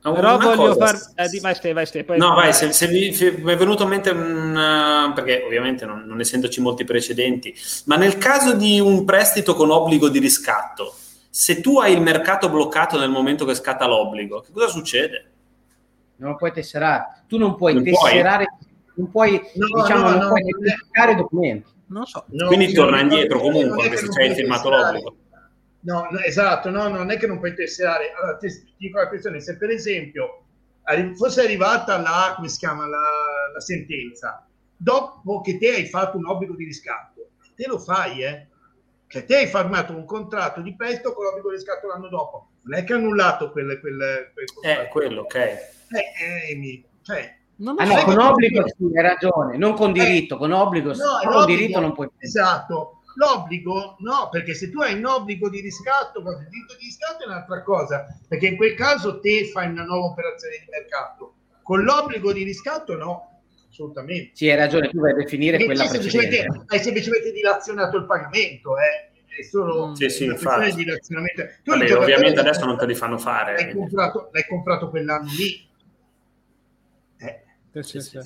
però voglio far eh, di... vai, Ste, vai, Ste, poi no vai se, se mi, è venuto in mente un, perché ovviamente non, non, essendoci molti precedenti ma nel caso di un prestito con obbligo di riscatto se tu hai il mercato bloccato nel momento che scatta l'obbligo che cosa succede? non lo puoi tesserare tu non puoi non tesserare puoi. non puoi no, diciamo no, non no, puoi tesserare documenti non so. quindi torna indietro comunque anche se hai firmato l'obbligo No, no, esatto, no, non è che non puoi tesserare. Allora, ti dico la questione, se per esempio fosse arrivata la, come si chiama, la, la, sentenza, dopo che te hai fatto un obbligo di riscatto, te lo fai, eh? Cioè, te hai firmato un contratto di prestito con l'obbligo di riscatto l'anno dopo. Non è che ha annullato quel, quel, quel contratto. Eh, quello, ok. Eh, eh, cioè, non ah, no, con obbligo sì, hai ragione, non con diritto, eh, con obbligo, no, con obbligo, diritto non puoi. Esatto, L'obbligo no, perché se tu hai un obbligo di riscatto, il diritto di riscatto è un'altra cosa, perché in quel caso te fai una nuova operazione di mercato. Con l'obbligo di riscatto no, assolutamente. Sì, hai ragione, tu vai a definire perché quella precedente. Hai semplicemente dilazionato il pagamento, eh è solo mm. sì, sì, infatti. di dilazionamento. Tu Vabbè, ovviamente adesso non te li fanno fare. L'hai comprato, l'hai comprato quell'anno lì. Eh. Sì, sì,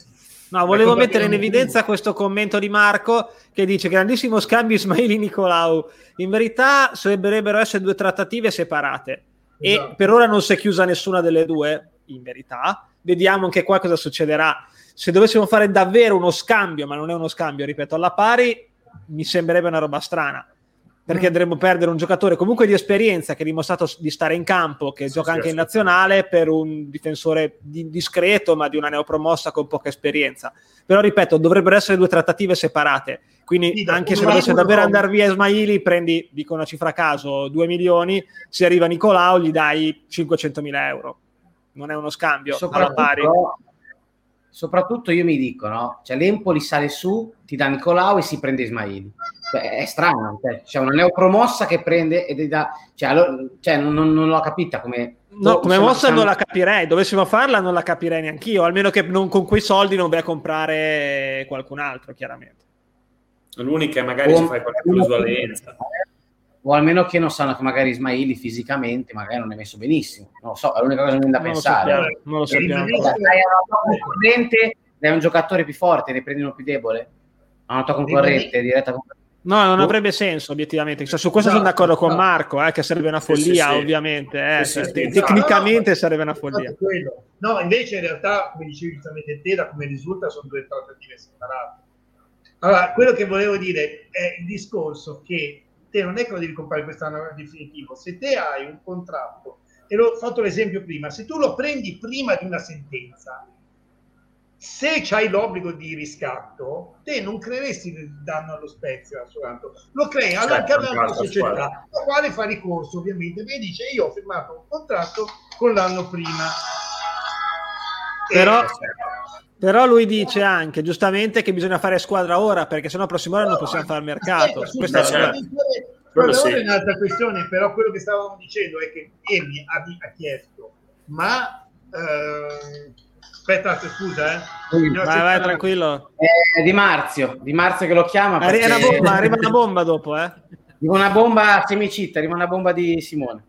No, volevo mettere in evidenza questo commento di Marco che dice grandissimo scambio Ismaili Nicolau. In verità dovrebbero essere due trattative separate esatto. e per ora non si è chiusa nessuna delle due, in verità. Vediamo anche qua cosa succederà. Se dovessimo fare davvero uno scambio, ma non è uno scambio, ripeto, alla pari, mi sembrerebbe una roba strana perché andremo a perdere un giocatore comunque di esperienza che ha dimostrato di stare in campo, che sì, gioca sì, anche in nazionale per un difensore di, discreto ma di una neopromossa con poca esperienza. Però ripeto, dovrebbero essere due trattative separate, quindi sì, anche se dovesse davvero andare via Ismaili, prendi, dico una cifra a caso, 2 milioni, se arriva Nicolao gli dai 500 mila euro. Non è uno scambio alla pari. Soprattutto io mi dico, no? Cioè l'Empoli sale su, ti dà Nicolao e si prende Ismaili cioè, è strano, cioè, c'è una neopromossa che prende e dà, cioè, allora, cioè non, non, l'ho capita come... No, come mossa non la capirei, dovessimo farla non la capirei neanch'io, almeno che non, con quei soldi non vai a comprare qualcun altro, chiaramente. L'unica è magari ci fai qualche plusvalenza. O almeno che non sanno che magari Ismaili fisicamente magari non è messo benissimo. Non lo so, è l'unica cosa che mi da non pensare. Lo non lo sappiamo. Dai, dai un giocatore più forte, ne prendi uno più debole. A una tua concorrente, diretta concorrente No, non boh. avrebbe senso obiettivamente. Cioè, su questo esatto, sono d'accordo con Marco, eh, che sarebbe una follia, sì, sì, ovviamente. Eh, cioè, tecnicamente no, sarebbe una follia. No, invece in realtà, come dicevi giustamente te, da come risulta, sono due trattative separate. Allora, quello che volevo dire è il discorso che te non è che lo devi comprare quest'anno definitivo. Se te hai un contratto, e l'ho fatto l'esempio prima, se tu lo prendi prima di una sentenza, se c'hai l'obbligo di riscatto, te non creeresti il danno allo Spezia soltanto, lo crei alla certo, società, la quale fa ricorso ovviamente, e dice io ho firmato un contratto con l'anno prima. Però, però lui dice anche giustamente che bisogna fare squadra ora perché sennò la prossima ora non possiamo fare mercato. Aspetta, Questa è quello sì. è un'altra questione, però quello che stavamo dicendo è che Emi ha, ha chiesto, ma eh, Aspetta, scusa, eh. Vai, vai, tranquillo. Eh, di Marzio, di Marzio che lo chiama. Perché... Arriva, una bomba, arriva una bomba dopo, eh. Arriva una bomba semicitta, arriva una bomba di Simone.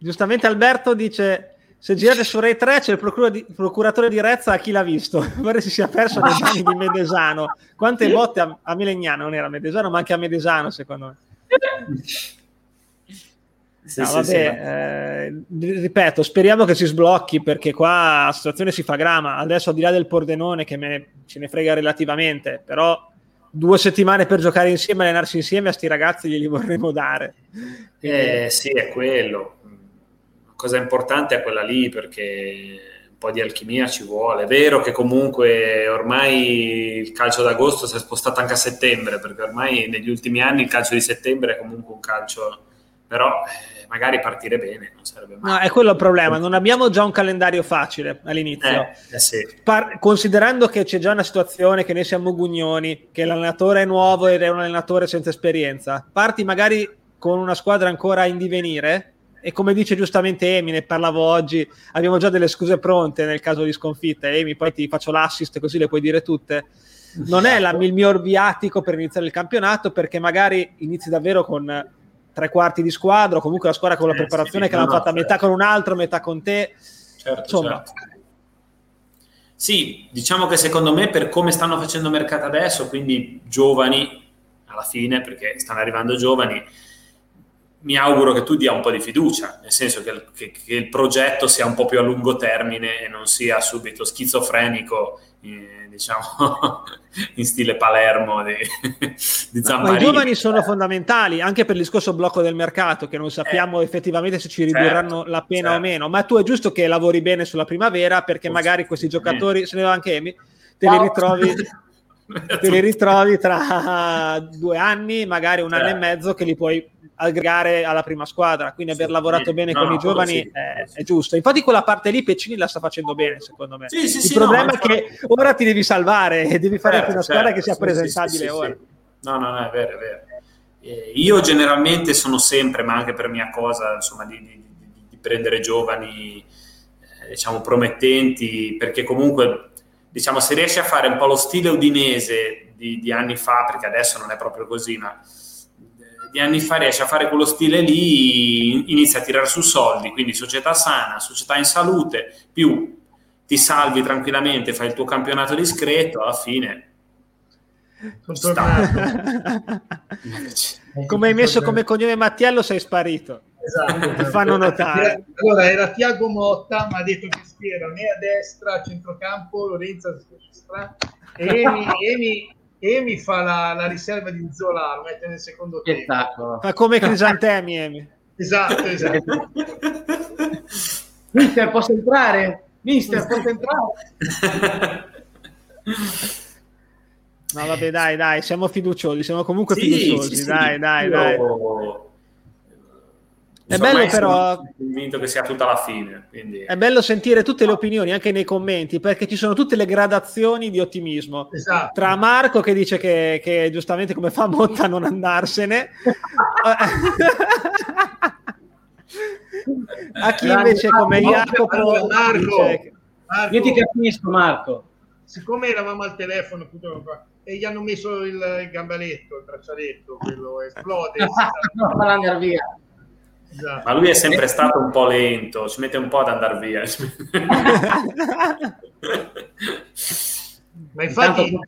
Giustamente Alberto dice se girate su Rai 3 c'è il procura di, procuratore di Rezza a chi l'ha visto pare si sia perso nei mani di Medesano quante botte a, a Milegnano non era Medesano ma anche a Medesano secondo me sì, no, sì, vabbè, sì, eh, ripeto, speriamo che si sblocchi perché qua la situazione si fa grama. Adesso, al di là del Pordenone, che me, ce ne frega relativamente, però due settimane per giocare insieme, allenarsi insieme a sti ragazzi glieli vorremmo dare. Eh, sì, è quello. Cosa importante è quella lì perché un po' di alchimia ci vuole. È vero che comunque ormai il calcio d'agosto si è spostato anche a settembre, perché ormai negli ultimi anni il calcio di settembre è comunque un calcio però eh, magari partire bene non sarebbe male. No, è quello il problema, non abbiamo già un calendario facile all'inizio. Eh, eh sì. Par- considerando che c'è già una situazione che noi siamo Gugnoni, che l'allenatore è nuovo ed è un allenatore senza esperienza, parti magari con una squadra ancora in divenire e come dice giustamente Emi, ne parlavo oggi, abbiamo già delle scuse pronte nel caso di sconfitta. Emi, poi ti faccio l'assist così le puoi dire tutte. Non è la, il miglior viatico per iniziare il campionato perché magari inizi davvero con tre quarti di squadra o comunque la squadra con la preparazione sì, che l'hanno fatta certo. metà con un altro, metà con te. Certo, Insomma. Certo. Sì, diciamo che secondo me per come stanno facendo mercato adesso, quindi giovani alla fine, perché stanno arrivando giovani, mi auguro che tu dia un po' di fiducia, nel senso che, che, che il progetto sia un po' più a lungo termine e non sia subito schizofrenico eh, diciamo in stile Palermo di, di Ma i giovani sono fondamentali anche per il discorso blocco del mercato che non sappiamo eh, effettivamente se ci ridurranno certo, la pena certo. o meno ma tu è giusto che lavori bene sulla primavera perché magari questi giocatori se ne va anche Emi te li ritrovi te li ritrovi tra due anni magari un anno e certo. mezzo che li puoi aggregare alla prima squadra, quindi aver lavorato bene no, con i giovani sì. è, è, giusto. Infatti quella parte lì Peccini la sta facendo bene, secondo me. Sì, sì, il problema no, è che ora ti devi salvare e devi fare certo, una squadra certo, che sia presentabile ora. No, no, no, è vero, è vero. Eh, io generalmente sono sempre, ma anche per mia cosa, insomma, di, di, di prendere giovani, eh, diciamo, promettenti, perché comunque, diciamo, se riesci a fare un po' lo stile udinese di, di anni fa, perché adesso non è proprio così, ma di anni fa riesce a fare quello stile lì, inizia a tirare su soldi, quindi società sana, società in salute, più ti salvi tranquillamente, fai il tuo campionato discreto, alla fine... come hai messo come cognome Mattiello sei sparito. Esatto. Ti fanno notare. Allora era Tiago Motta, ma ha detto che schiera me a destra, a centrocampo, Lorenzo a sinistra, e Emi, Emi Emi fa la, la, riserva di Zola, lo mette nel secondo tempo. Fa come Crisantemi, Emi. esatto, esatto. Mister, posso entrare? Mister, posso entrare? No, vabbè, dai, dai, siamo fiduciosi, siamo comunque sì, fiduciosi, sì, dai, sì. dai, dai. È bello però convinto che sia tutta la fine quindi... è bello sentire tutte le opinioni anche nei commenti perché ci sono tutte le gradazioni di ottimismo. Esatto. tra Marco che dice che, che giustamente come fa Motta a non andarsene a chi invece come Jacopo Marco, Marco, io ti capisco Marco. siccome eravamo al telefono e gli hanno messo il, il gambaletto il braccialetto quello esplode. No, andare via Esatto. Ma lui è sempre stato un po' lento, ci mette un po' ad andare via. Ma infatti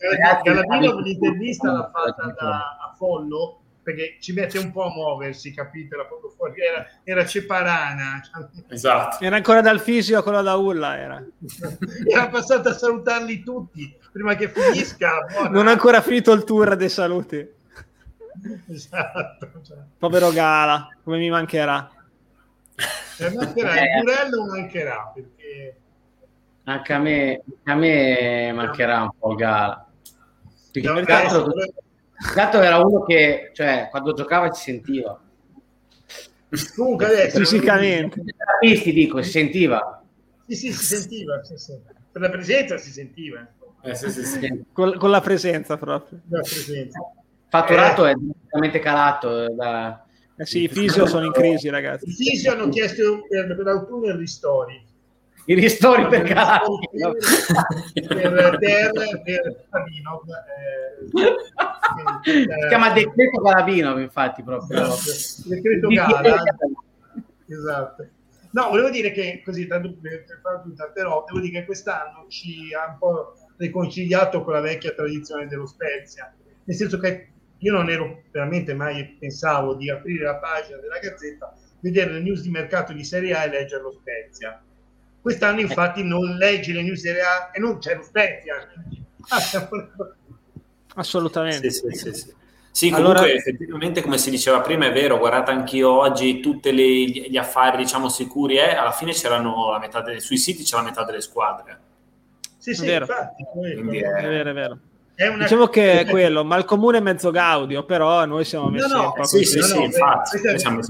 Galadino l'intervista l'ha fatta da, a Follo perché ci mette un po' a muoversi, capite? Fuori era, era Ceparana. Esatto. Era ancora dal fisio quello da Ulla, era. era passato a salutarli tutti prima che finisca. Buona. Non ha ancora finito il tour dei saluti. Esatto, cioè. Povero Gala, come mi mancherà. Eh, mancherà, il Burello mancherà perché... Anche a me, a me mancherà un po' Gala. Perché il gatto, gatto era uno che, cioè, quando giocava si sentiva. Comunque adesso... Fisicamente. I dico, si sentiva. Sì, sì, si sentiva. Sì, sì. Per la presenza si sentiva. Eh, sì, sì, sì. Con, con, la presenza proprio. La presenza fatturato eh. è direttamente calato. Da... Eh sì, i fisio sono in crisi, ragazzi. I fisio hanno chiesto per, per l'autunno il ristori. I ristori per calati. Per, per, per, Calabino. Eh, si chiama decreto Calabino, infatti, proprio. Decreto Gala. esatto. No, volevo dire che così, tanto per fare tutta, però devo dire che quest'anno ci ha un po' riconciliato con la vecchia tradizione dello Spezia, nel senso che io non ero veramente mai pensavo di aprire la pagina della Gazzetta, vedere le news di mercato di Serie A e leggere lo Spezia. Quest'anno infatti non leggi le news di Serie A e non c'è lo Spezia. Assolutamente. Sì, sì, sì, sì. Sì, comunque allora... effettivamente come si diceva prima è vero, guardate anch'io oggi tutti gli affari diciamo sicuri, eh, alla fine c'erano la metà delle, sui siti c'è la metà delle squadre. Sì, sì, è vero. Infatti, è... è vero, è vero. Una... Diciamo che è quello, ma il comune è mezzo gaudio, però noi siamo messi no, no, un po' sì, sì, sì, infatti, è, siamo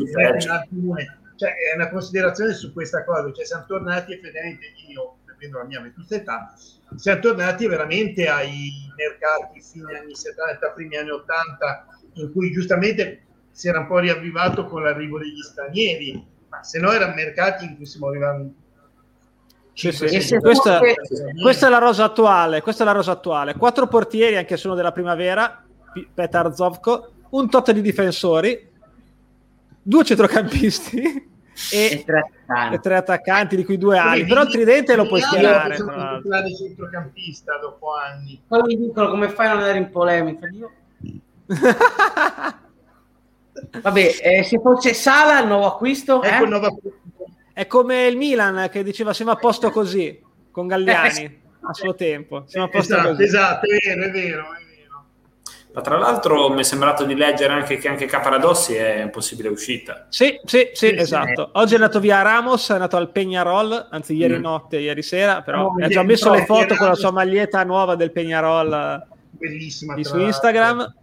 cioè, è una considerazione su questa cosa, cioè siamo tornati effettivamente io, prendo la mia vetusta età, siamo tornati veramente ai mercati fine anni 70, primi anni 80, in cui giustamente si era un po' riavvivato con l'arrivo degli stranieri, ma se no erano mercati in cui si muovevano sì, sì. Questa, questa, è la rosa attuale. Questa è la rosa attuale. Quattro portieri, anche se uno della primavera, Petar Zovko, un tot di difensori, due centrocampisti e, e, tre e, tre attaccanti, di cui due ali. Però il tridente lo puoi schierare. Io centrocampista dopo anni. Poi mi dicono come fai a non andare in polemica. Io... Vabbè, eh, se fosse Sala il nuovo acquisto, ecco eh? il nuovo acquisto è come il Milan che diceva siamo a posto così con Galliani eh, a suo tempo. Siamo a posto esatto, così. esatto, è vero, è vero, è vero. Ma tra l'altro mi è sembrato di leggere anche che anche Caparadossi è in possibile uscita. Sì, sì, sì, sì esatto. Sì. Oggi è andato via Ramos, è andato al Peñarol, anzi ieri mm. notte, ieri sera, però oh, ha già messo le foto con la sua maglietta nuova del Peñarol Bellissima, di su Instagram.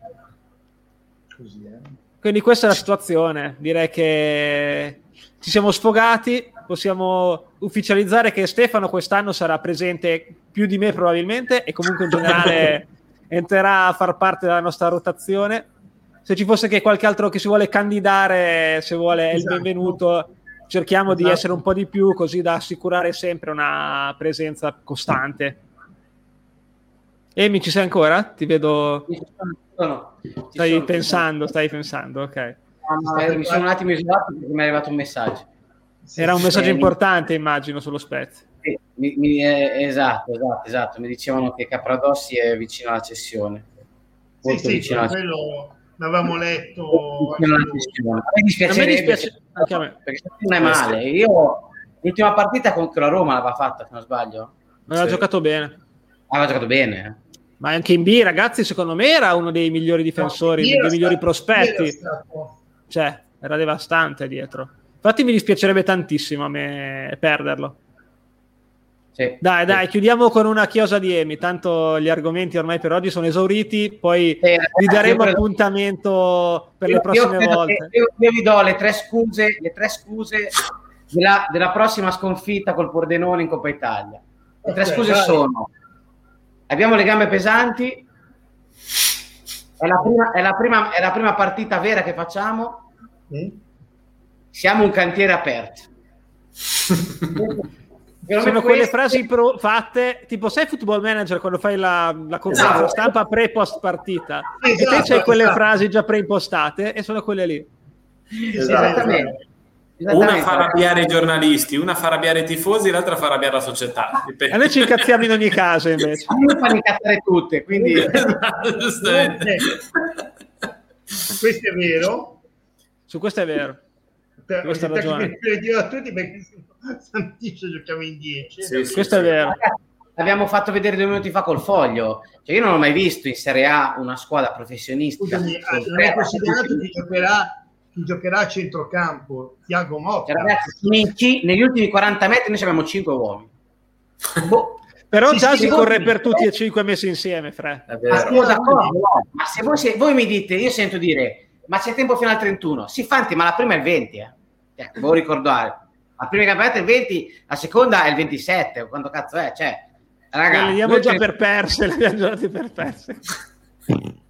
Così, eh. Quindi questa è la situazione. Direi che ci siamo sfogati, possiamo ufficializzare che Stefano quest'anno sarà presente più di me probabilmente e comunque in generale entrerà a far parte della nostra rotazione. Se ci fosse che qualche altro che si vuole candidare, se vuole è esatto. il benvenuto, cerchiamo esatto. di essere un po' di più così da assicurare sempre una presenza costante. Emi, ci sei ancora? Ti vedo... Stai pensando, stai pensando, ok. Ah, mi sono un attimo isolato perché mi è arrivato un messaggio. Era un messaggio importante, immagino, sullo Spezia. Sì, mi, mi, eh, esatto, esatto, esatto. Mi dicevano che Capradossi è vicino alla cessione. Molto sì, vicino sì, alla... quello l'avevamo letto. A me dispiace... Perché, me. perché non è male. Io l'ultima partita contro la Roma l'aveva fatta, se non sbaglio. Aveva sì. giocato bene. Aveva giocato bene. Eh. Ma anche in B, ragazzi, secondo me era uno dei migliori difensori, no, dei migliori prospetti cioè, era devastante dietro. Infatti mi dispiacerebbe tantissimo a me perderlo. Sì, dai, dai, chiudiamo con una chiosa di Emi. Tanto gli argomenti ormai per oggi sono esauriti. Poi eh, vi daremo appuntamento per io, le prossime volte. Io, io, vi do le tre scuse, le tre scuse della, della prossima sconfitta col Pordenone in Coppa Italia. Le tre scuse sono: abbiamo le gambe pesanti, è la, prima, è, la prima, è la prima partita vera che facciamo siamo un cantiere aperto. Sono quelle frasi pro- fatte tipo sai football manager quando fai la, la conferenza esatto. stampa pre post partita esatto, e te c'hai esatto, quelle esatto. frasi già preimpostate e sono quelle lì esattamente una fa arrabbiare i giornalisti, una fa arrabbiare i tifosi, l'altra fa arrabbiare la società. A noi ci incazziamo in ogni caso, invece. Noi fanno incazzare tutte, quindi... Esatto, Questo è vero, su questo è vero. Per, questo ragione. a tutti perché Santiccio giochiamo in 10. Sì, sì, questo sì. è vero. L'abbiamo fatto vedere due minuti fa col foglio. Cioè, io non ho mai visto in Serie A una squadra professionistica. Scusami, non è considerato chi giocherà, chi giocherà a centrocampo, Tiago Motta. Cioè, ragazzi, negli ultimi 40 metri noi abbiamo 5 uomini. Boh. Però sì, già sì, si corre per tutti e cinque messi insieme, Fre. Ma, ma se voi, se voi mi dite, io sento dire ma c'è tempo fino al 31. Si fanti, ma la prima è il 20, eh. Cioè, devo ricordare. La prima campionata è il 20, la seconda è il 27, quanto cazzo è? Cioè, raga, le diamo già per perse, le abbiamo già per perse.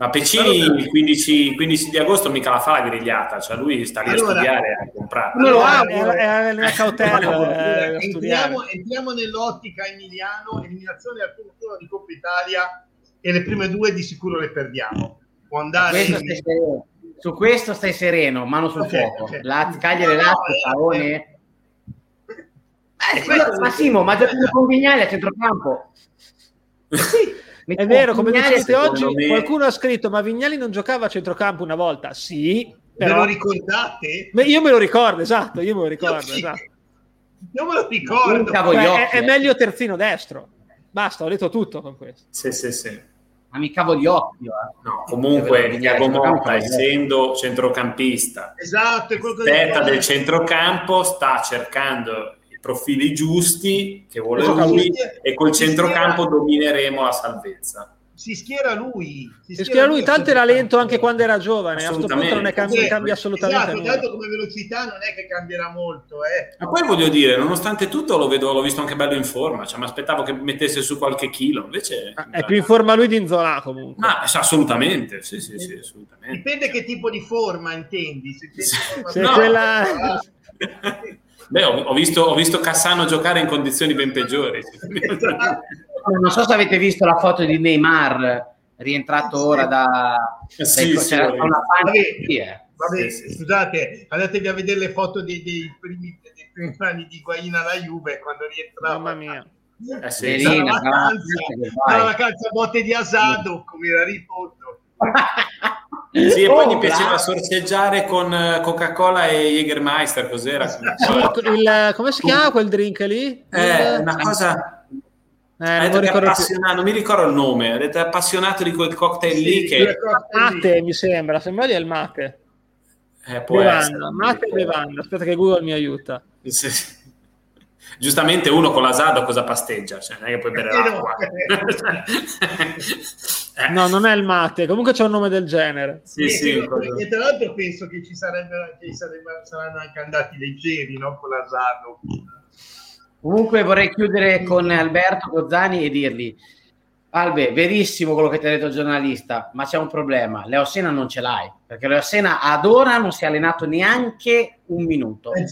Ma Pecini il 15, 15, di agosto mica la fa la grigliata, cioè lui sta lì allora, a studiare a comprare. Allora, è, è una cautela. eh, entriamo, entriamo, nell'ottica Emiliano, eliminazione al primo turno di Coppa Italia e le prime due di sicuro le perdiamo può andare questo in... su questo stai sereno mano sul okay, fuoco okay. La, Cagliari no, Lazio Saone eh, eh, questo, ma Simo ma giocando con Vignali a centrocampo sì è vero, come dicete oggi, me... qualcuno ha scritto: Ma Vignali non giocava a centrocampo una volta? Sì, però... Me lo ricordate? Io me lo ricordo, esatto. Io me lo ricordo. Io, esatto. io me lo ricordo. Beh, è, è, meglio terzino destro. Basta, ho detto tutto con questo. Sì, sì, sì ma mi cavo gli occhi. Eh. No, comunque Tiago Motta, essendo centrocampista, esatto, aspetta del centrocampo, sta cercando i profili giusti che vuole lui e col centrocampo domineremo la salvezza si schiera lui. Si, si schiera, lui, tanto era lento anche quando era giovane, a questo punto non è cambia, cambia assolutamente esatto, tanto come velocità non è che cambierà molto. Eh. Ma poi voglio dire, nonostante tutto lo vedo, l'ho visto anche bello in forma, cioè, mi aspettavo che mettesse su qualche chilo, invece... Ah, è più in forma lui di Inzola comunque. Ah, assolutamente, sì, sì, sì, assolutamente. Dipende che tipo di forma intendi. Se, se no, quella... Beh, ho, ho visto, ho visto Cassano giocare in condizioni ben peggiori. Non so se avete visto la foto di Neymar rientrato ora da... Sì, dai- sì, c'era una fan Vabbè. sì, eh. Vabbè, Sì, sì. scusate, andatevi a vedere le foto dei, dei primi, dei primi anni di Guaina alla Juve quando rientrava. Mamma mia. Eh sì? Dalla Verina, vacanza, a botte di Asado, come era rifoto. Sì, e poi Oh, gli piaceva bravo. sorseggiare con eh, Coca-Cola e Jägermeister, cos'era? Sì, il- come si chiama quel drink lì? Eh, Il- una cosa... eh, non, ricordo non mi ricordo il nome, ha detto è appassionato di quel cocktail lì che... Mate mi sembra, se non sbaglio è il mate. Eh, può essere. Bevanda, mate e bevanda. Aspetta che Google mi aiuta. Sì, sì. Giustamente uno con l'asado cosa pasteggia? Cioè, non è che puoi bere Eh, no. l'acqua. Eh, No, non è il mate, comunque c'è un nome del genere. Sì, sì, e- e tra l'altro penso che ci sarebbero, che sarebbero- saranno anche andati leggeri no? con l'Asado. Comunque vorrei chiudere con Alberto Gozzani e dirgli Albe, verissimo quello che ti ha detto il giornalista, ma c'è un problema, Leo Sena non ce l'hai, perché Leo Sena ad ora non si è allenato neanche un minuto.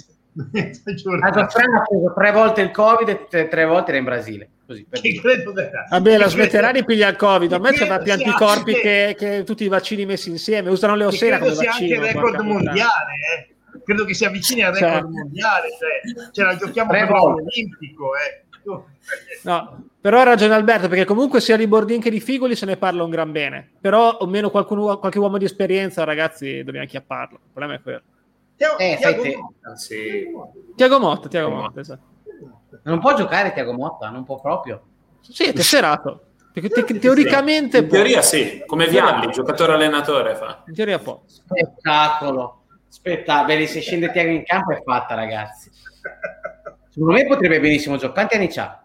Ha preso tre volte il Covid e tre, tre volte era in Brasile. Così, per Che dire. credo verrà. Vabbè, la smetterà di pigliare il Covid. A me credo più anticorpi anche- che, che tutti i vaccini messi insieme. Usano le che ossena come credo sia anche vaccino. il record mondiale. eh. Credo che si avvicini al record Certo. mondiale. Cioè, ce la giochiamo per l'Olimpico. Eh. No, però ha ragione Alberto, perché comunque sia di Bordin che di Figoli se ne parla un gran bene. Però, o meno qualcuno, qualche uomo di esperienza, ragazzi, dobbiamo chiapparlo. Il problema è quello. Tiago- Eh, Tiago. Motta. Sì. Tiago Motta, Tiago Motta, esatto. Non può giocare Tiago Motta, non può proprio. Sì, è tesserato. Perché te- teoricamente In può. teoria sì, come Vialli, giocatore allenatore fa. In teoria può. Spettacolo. Spettacolo. Vedi, se scende Tiago in campo è fatta, ragazzi. Secondo me potrebbe benissimo giocare. Quanti anni c'ha?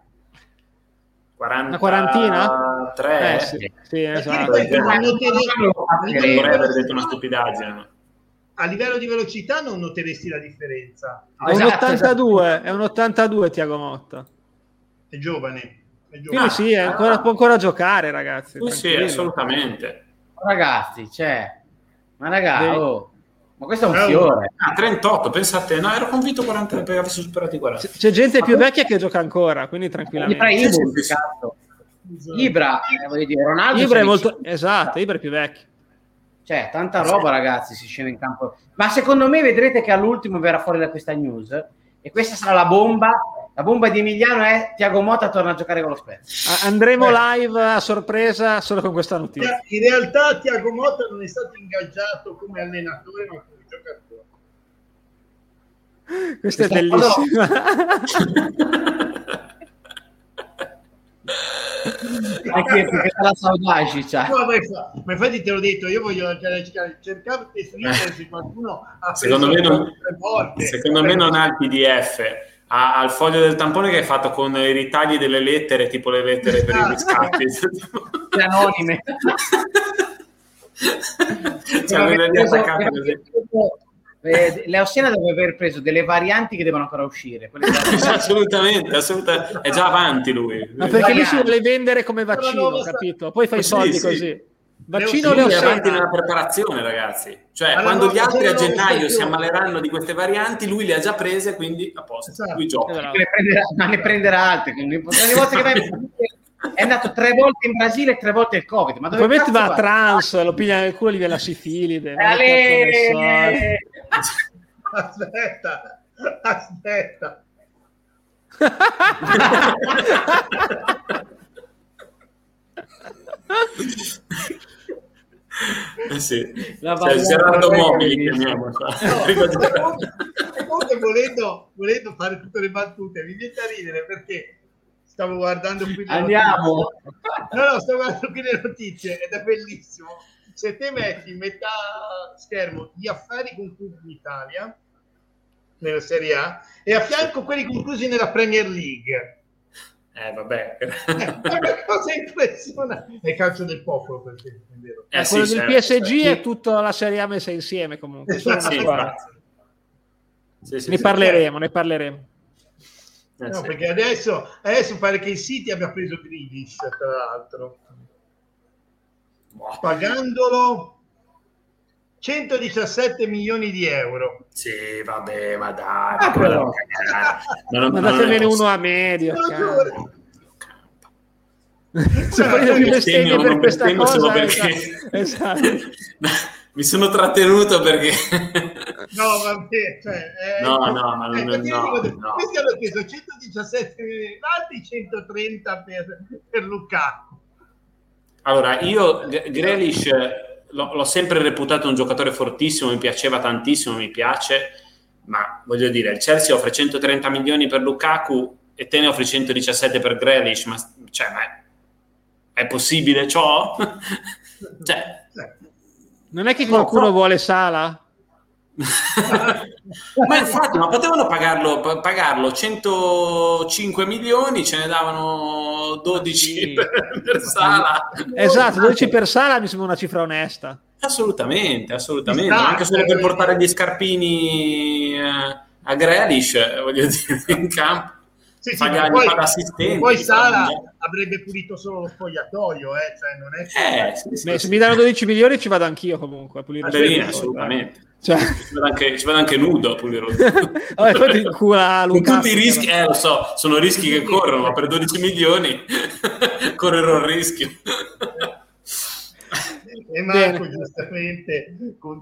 40... Una quarantina? 3, Eh, sì, sì, esatto. Noteresti- Non vorrei aver detto una stupidaggine. ma- a livello di velocità non noteresti la differenza. È un Esatto, 82, è un 82 Tiago Motta. È giovane. È giovane. Quindi sì, è ancora- può ancora giocare, ragazzi. Sì, sì, assolutamente. Ragazzi, cioè. Ma ragazzi, Sì. oh, ma questo è un fiore. Ah, 38, pensate, no, ero convinto 40 perché avessi superato i 40. C- C'è gente più vecchia che gioca ancora, quindi Ibra tranquillamente. Ibra, cazzo. Ibra, eh, voglio dire, Ronaldo Ibra è molto... Esatto, Ibra è più vecchio. Cioè, tanta roba, ragazzi, si scende in campo. Ma secondo me vedrete che all'ultimo verrà fuori da questa news e questa sarà la bomba. La bomba di Emiliano è Tiago Motta torna a giocare con lo Spezia. Andremo Eh. live a sorpresa solo con questa notizia. In realtà Tiago Motta non è stato ingaggiato come allenatore ma come giocatore. Questa è Questa- bellissima. Anche perché la saudade, cioè. No, ma, infa- ma infatti te l'ho detto, io voglio cercare, cercare per scrivere se qualcuno ha Secondo me, non, volte. secondo me non ha il PDF, ha, ha il foglio del tampone che è fatto con i ritagli delle lettere, tipo le lettere per i riscatti. Le anonime. cioè, le così. Eh, Leo Siena deve aver preso delle varianti che devono ancora uscire. Assolutamente, assolutamente, è già avanti lui. Ma perché lui si vuole vendere come vaccino, capito? Poi fai i Sì, soldi sì. così. Vaccino Lui Leo è avanti nella preparazione, ragazzi. Cioè, Alla quando gli altri a gennaio si ammaleranno di queste varianti, lui le ha già prese, quindi a posto. Esatto. Lui gioca. Ne prenderà, ma ne prenderà altre. Ogni volta che vai è andato tre volte in Brasile e tre volte il Covid. Ma dove Probabilmente va a trans, lo piglia nel culo e gli viene la sifilide. so. Ale! Aspetta, aspetta. Eh sì. La Cioè, Gerardo Mobili, chiamiamo qua. No, volendo, volendo fare tutte le battute, mi viene da ridere perché stavo guardando qui le Andiamo. notizie. No, no, sto guardando qui le notizie ed è bellissimo. Se te metti in metà schermo gli affari conclusi in Italia, nella Serie A, e a fianco quelli conclusi nella Premier League. Eh, vabbè. È una cosa impressionante. È il calcio del popolo, per esempio, è vero. Eh, Eh, quello sì, del certo. PSG è tutta la Serie A messa insieme comunque. una Sì. Sì, sì, ne sì. parleremo, ne parleremo. Eh, No, perché adesso, adesso pare che il City abbia preso Grealish, tra l'altro, Boh. pagandolo 117 milioni di euro. Sì, vabbè, ma dai. Ah, però. Ma non- Ma datemene uno a medio. Se poi Io bestemmio, per questa cosa. Esatto. esatto. Mi sono trattenuto perché... No, vabbè, cioè, eh, No, no, ma non- eh, no, dico, no. Questi hanno speso 117 milioni, altri 130 per, per Lukaku. Allora, io Grealish eh, l'ho, l'ho sempre reputato un giocatore fortissimo, mi piaceva tantissimo, mi piace, ma voglio dire, il Chelsea offre 130 milioni per Lukaku e te ne offri 117 per Grealish, ma, cioè, ma è, è possibile ciò? cioè, Eh, Non è che qualcuno vuole Sala? ma infatti, ma potevano pagarlo, pa- pagarlo 105 milioni, ce ne davano 12 Sì. per, per Sala. Esatto, 12 per Sala mi sembra una cifra onesta. Assolutamente, assolutamente, sta, anche solo per portare gli scarpini eh, a Grealish, eh, voglio dire, in campo. Sì, sì, poi, fa l'assistente, poi fa Sala avrebbe pulito solo lo spogliatoio, eh, cioè non è che... Eh, sì, sì, Beh, sì. se mi danno 12 milioni ci vado anch'io comunque a pulire spogliatoio. assolutamente. Cioè, Ci vedo anche, ci vedo anche nudo a pulire lo vabbè, poi ti Lukaku, tutti i rischi, però. eh, lo so, sono rischi che corrono, ma per 12 milioni correrò il rischio. E Marco Bene. giustamente... con-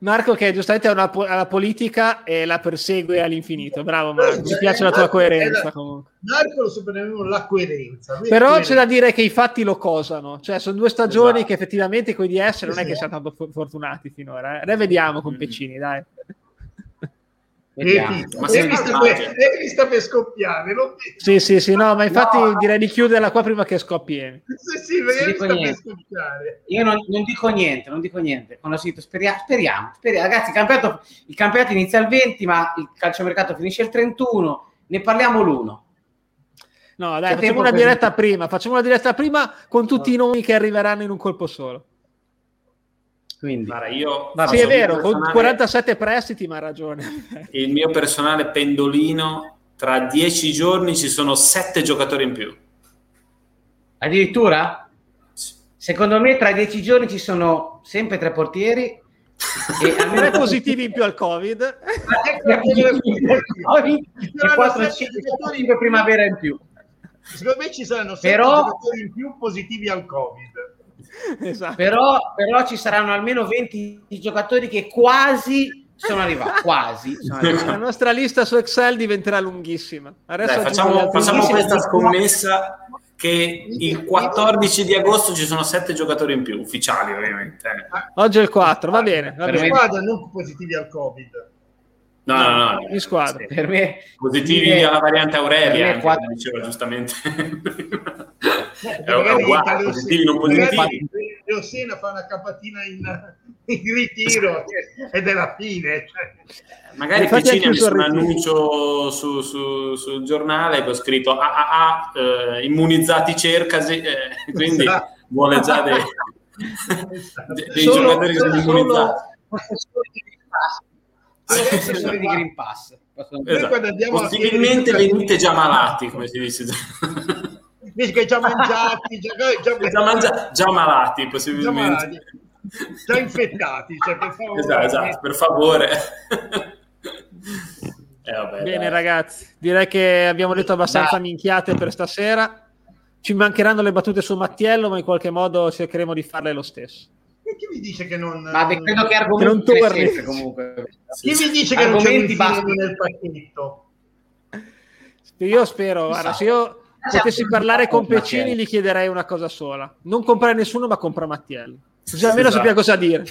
Marco che giustamente ha una po- la politica e la persegue all'infinito. Bravo Marco, mi piace la tua Marco è coerenza la- comunque. Marco lo sopravvive la coerenza. Però coerente. c'è da dire che i fatti lo cosano, cioè sono due stagioni Esatto. che effettivamente con i DS non è che siamo tanto fo- fortunati finora. Eh. Rivediamo con Mm. Peccini, dai. Vediamo. Ma mi sei sta immagine. per, scoppiare. Lo vedo. Sì, sì, sì, no, ma infatti No. direi di chiuderla qua prima che scoppi. Sì, sì, Non. Io non, non dico niente, non dico niente. Con la sito, speriamo, speriamo, speriamo. Ragazzi, il campionato, il campionato inizia il 20, ma il calciomercato finisce il 31. Ne parliamo l'1. No, dai, C'è facciamo una diretta prima, facciamo una diretta prima con tutti i nomi che arriveranno in un colpo solo. Quindi, Guarda, io Sì, è vero, con personale- 47 prestiti, ma ha ragione. Il mio personale pendolino, tra 10 giorni ci sono 7 giocatori in più. addirittura, secondo me, tra i 10 giorni ci sono sempre tre portieri. E Tre almeno positivi in più al Covid. e 4 5 primavera in più. Secondo me ci saranno sette Però- giocatori in più positivi al Covid. esatto. Però, però ci saranno almeno 20 giocatori che quasi sono arrivati. Quasi. sono La nostra lista su Excel diventerà lunghissima. Adesso Dai, facciamo, facciamo questa scommessa che il 14 di agosto ci sono 7 giocatori in più, ufficiali ovviamente. Oggi è il 4, va bene, va bene. squadra non positivi al Covid. No, no, no. In squadra. Per me, Positivi dire- alla variante Aurelia, me anche, quattro- come diceva giustamente. Eh, è, uguale, positivi non positivi. Leosena fa una capatina in, in ritiro ed è la fine. Cioè. Magari Piccini ha ha messo un annuncio su- su- sul giornale con scritto AAA eh, immunizzati cercasi, eh, quindi Esatto. vuole già dei, dei- dei solo, giocatori che sono solo immunizzati. Pass. Adesso di Green Pass. Esatto. Possibilmente venite già malati, come si dice. Dici che già mangiati, già, già, già, mangia- già malati, già possibilmente. malati, già infettati. Cioè, per favore. Esatto, esatto, per favore. Eh, vabbè, Bene dai. ragazzi, direi che abbiamo detto abbastanza Dai. minchiate per stasera. Ci mancheranno le battute su Mattiello, ma in qualche modo cercheremo di farle lo stesso. Chi mi dice che non... Ma credo che Che non argomenti torni. sempre comunque. Sì, Chi mi dice che non c'è un nel pacchetto? Io spero, guarda, se io potessi parlare con Peccini gli chiederei una cosa sola. Non comprare nessuno, ma compra Mattiello. Così almeno Esatto. sappiamo cosa dire.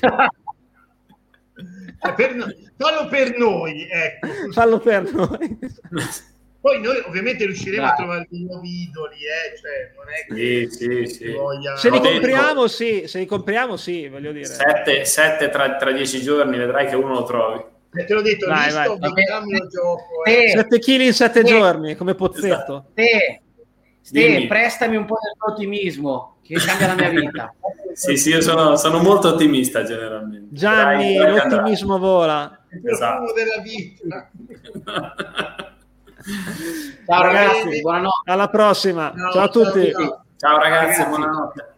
Eh, per fallo per noi, ecco. Fallo per noi. Poi noi ovviamente riusciremo Dai. a trovare dei nuovi idoli, eh? cioè, non è che Sì, sì, sì. voglia... Se li compriamo, sì, se li compriamo, sì, voglio dire. Sette, sette tra, tra dieci giorni, vedrai che uno lo trovi. Eh, te l'ho detto, Vai, visto, vai. il gioco. eh. Ste, 7 kg in 7 Sì. giorni, come Pozzetto. ste, ste, Dimmi. prestami un po' del tuo ottimismo che cambia la mia vita. Sì, sì, io sono, sono molto ottimista generalmente. Gianni, che l'ottimismo vola. Il profumo Esatto. della vita. Ciao ragazzi, buonanotte. Alla prossima. Ciao, Ciao a tutti. ciao, ciao. Ciao ragazzi, Ragazzi. buonanotte.